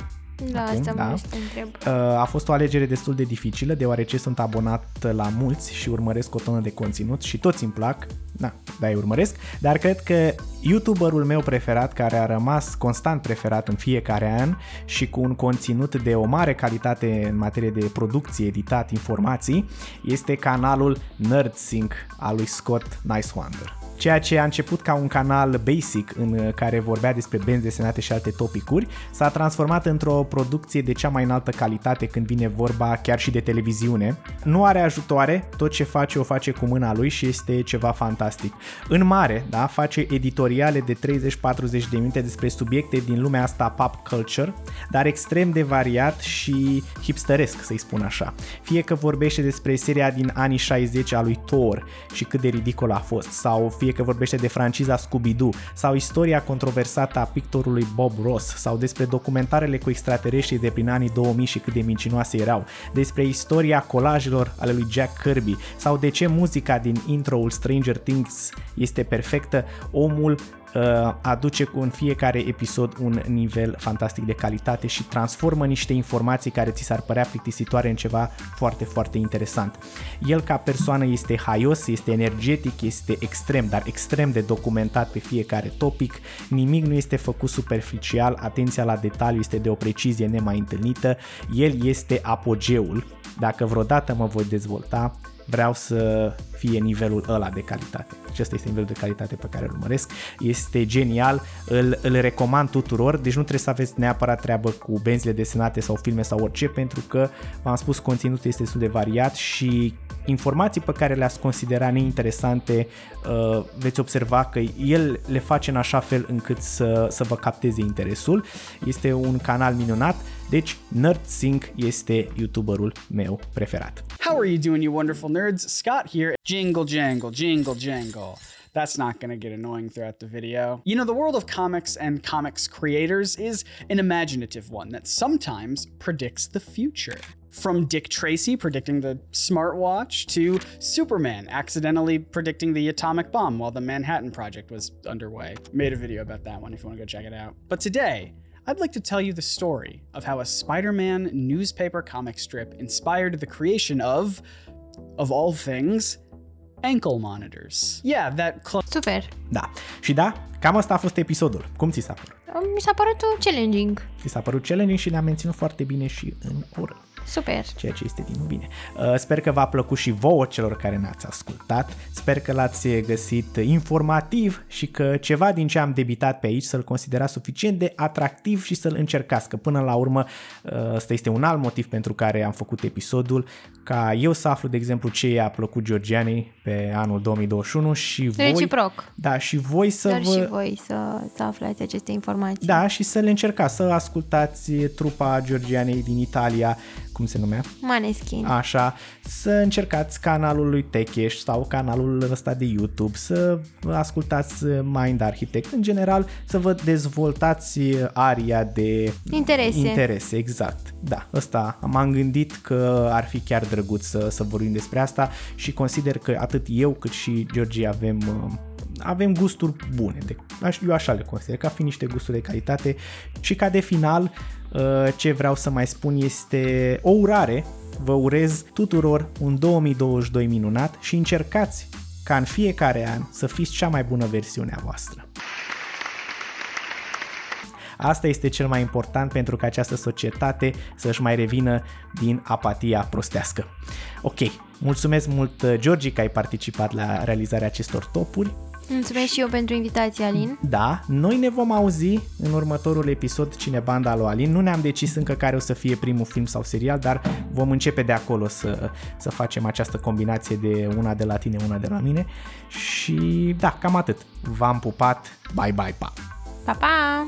Da, Acum, asta da. mă să te întreb. Uh, A fost o alegere destul de dificilă, deoarece sunt abonat la mulți și urmăresc o tonă de conținut și toți îmi plac, da, da, îi urmăresc, dar cred că YouTuberul meu preferat, care a rămas constant preferat în fiecare an și cu un conținut de o mare calitate în materie de producție, editat, informații, este canalul NerdSync al lui Scott Nicewander. Ceea ce a început ca un canal basic în care vorbea despre benzi desenate și alte topicuri, s-a transformat într-o producție de cea mai înaltă calitate când vine vorba chiar și de televiziune. Nu are ajutoare, tot ce face o face cu mâna lui și este ceva fantastic. În mare, da, face editoriale de 30-40 de minute despre subiecte din lumea asta pop culture, dar extrem de variat și hipsteresc, să-i spun așa. Fie că vorbește despre seria din anii 60 a lui Thor și cât de ridicol a fost, sau fie că vorbește de franciza Scooby-Doo, sau istoria controversată a pictorului Bob Ross, sau despre documentarele cu extraterestri de prin anii 2000 și cât de mincinoase erau, despre istoria colajelor ale lui Jack Kirby, sau de ce muzica din intro-ul Stranger Things este perfectă, omul uh, aduce cu în fiecare episod un nivel fantastic de calitate și transformă niște informații care ți s-ar părea plictisitoare în ceva foarte, foarte interesant. El ca persoană este haios, este energetic, este extrem, dar extrem de documentat pe fiecare topic, nimic nu este făcut superficial, atenția la detaliu este de o precizie nemai întâlnită, el este apogeul. Dacă vreodată mă voi dezvolta, vreau să fie nivelul ăla de calitate. Acesta este nivelul de calitate pe care îl urmăresc. Este genial, îl, îl recomand tuturor, deci nu trebuie să aveți neapărat treabă cu benzile desenate sau filme sau orice, pentru că, v-am spus, conținutul este destul de variat și informații pe care le-ați considera neinteresante, uh, veți observa că el le face în așa fel încât să, să vă capteze interesul. Este un canal minunat, deci NerdSync este youtuberul meu preferat. How are you doing, you wonderful nerds? Scott here. Jingle, jangle, jingle, jangle. That's not going to get annoying throughout the video. You know, the world of comics and comics creators is an imaginative one that sometimes predicts the future. From Dick Tracy predicting the smartwatch to Superman accidentally predicting the atomic bomb while the Manhattan Project was underway. Made a video about that one if you want to go check it out. But today, I'd like to tell you the story of how a Spider Man newspaper comic strip inspired the creation of, of all things, ankle monitors. Yeah, that cl- Super. Da. Și da, cam asta a fost episodul. Cum ți s-a părut? Mi s-a părut challenging. Ți s-a părut challenging și ne-a menținut foarte bine și în oră. Super. ceea ce este din nou bine. Uh, Sper că v-a plăcut și vouă celor care ne-ați ascultat. Sper că l-ați găsit informativ și că ceva din ce am debitat pe aici să-l considerați suficient de atractiv și să-l încercați, că până la urmă uh, ăsta este un alt motiv pentru care am făcut episodul, ca eu să aflu, de exemplu, ce i-a plăcut Georgianei pe anul 2021 și voi... Reciproc. Da, și voi să Dar vă... și voi să, să aflați aceste informații. Da, și să le încercați, să ascultați trupa Georgianei din Italia, cum se numea? Maneskin. Așa, să încercați canalul lui Techeș sau canalul ăsta de YouTube, să ascultați Mind Architect, în general să vă dezvoltați aria de Interese. interese exact. Da, ăsta m-am gândit că ar fi chiar drăguț să, să vorbim despre asta și consider că atât eu cât și Georgie avem uh, avem gusturi bune, de, aș- eu așa le consider, ca fi niște gusturi de calitate și ca de final uh, ce vreau să mai spun este o urare vă urez tuturor un 2022 minunat și încercați ca în fiecare an să fiți cea mai bună versiune a voastră. Asta este cel mai important pentru ca această societate să-și mai revină din apatia prostească. Ok, mulțumesc mult, Georgi, că ai participat la realizarea acestor topuri. Mulțumesc și eu pentru invitație, Alin. Da, noi ne vom auzi în următorul episod Cine Banda lui Alin. Nu ne-am decis încă care o să fie primul film sau serial, dar vom începe de acolo să, să facem această combinație de una de la tine, una de la mine. Și da, cam atât. V-am pupat. Bye bye, pa! Pa, pa!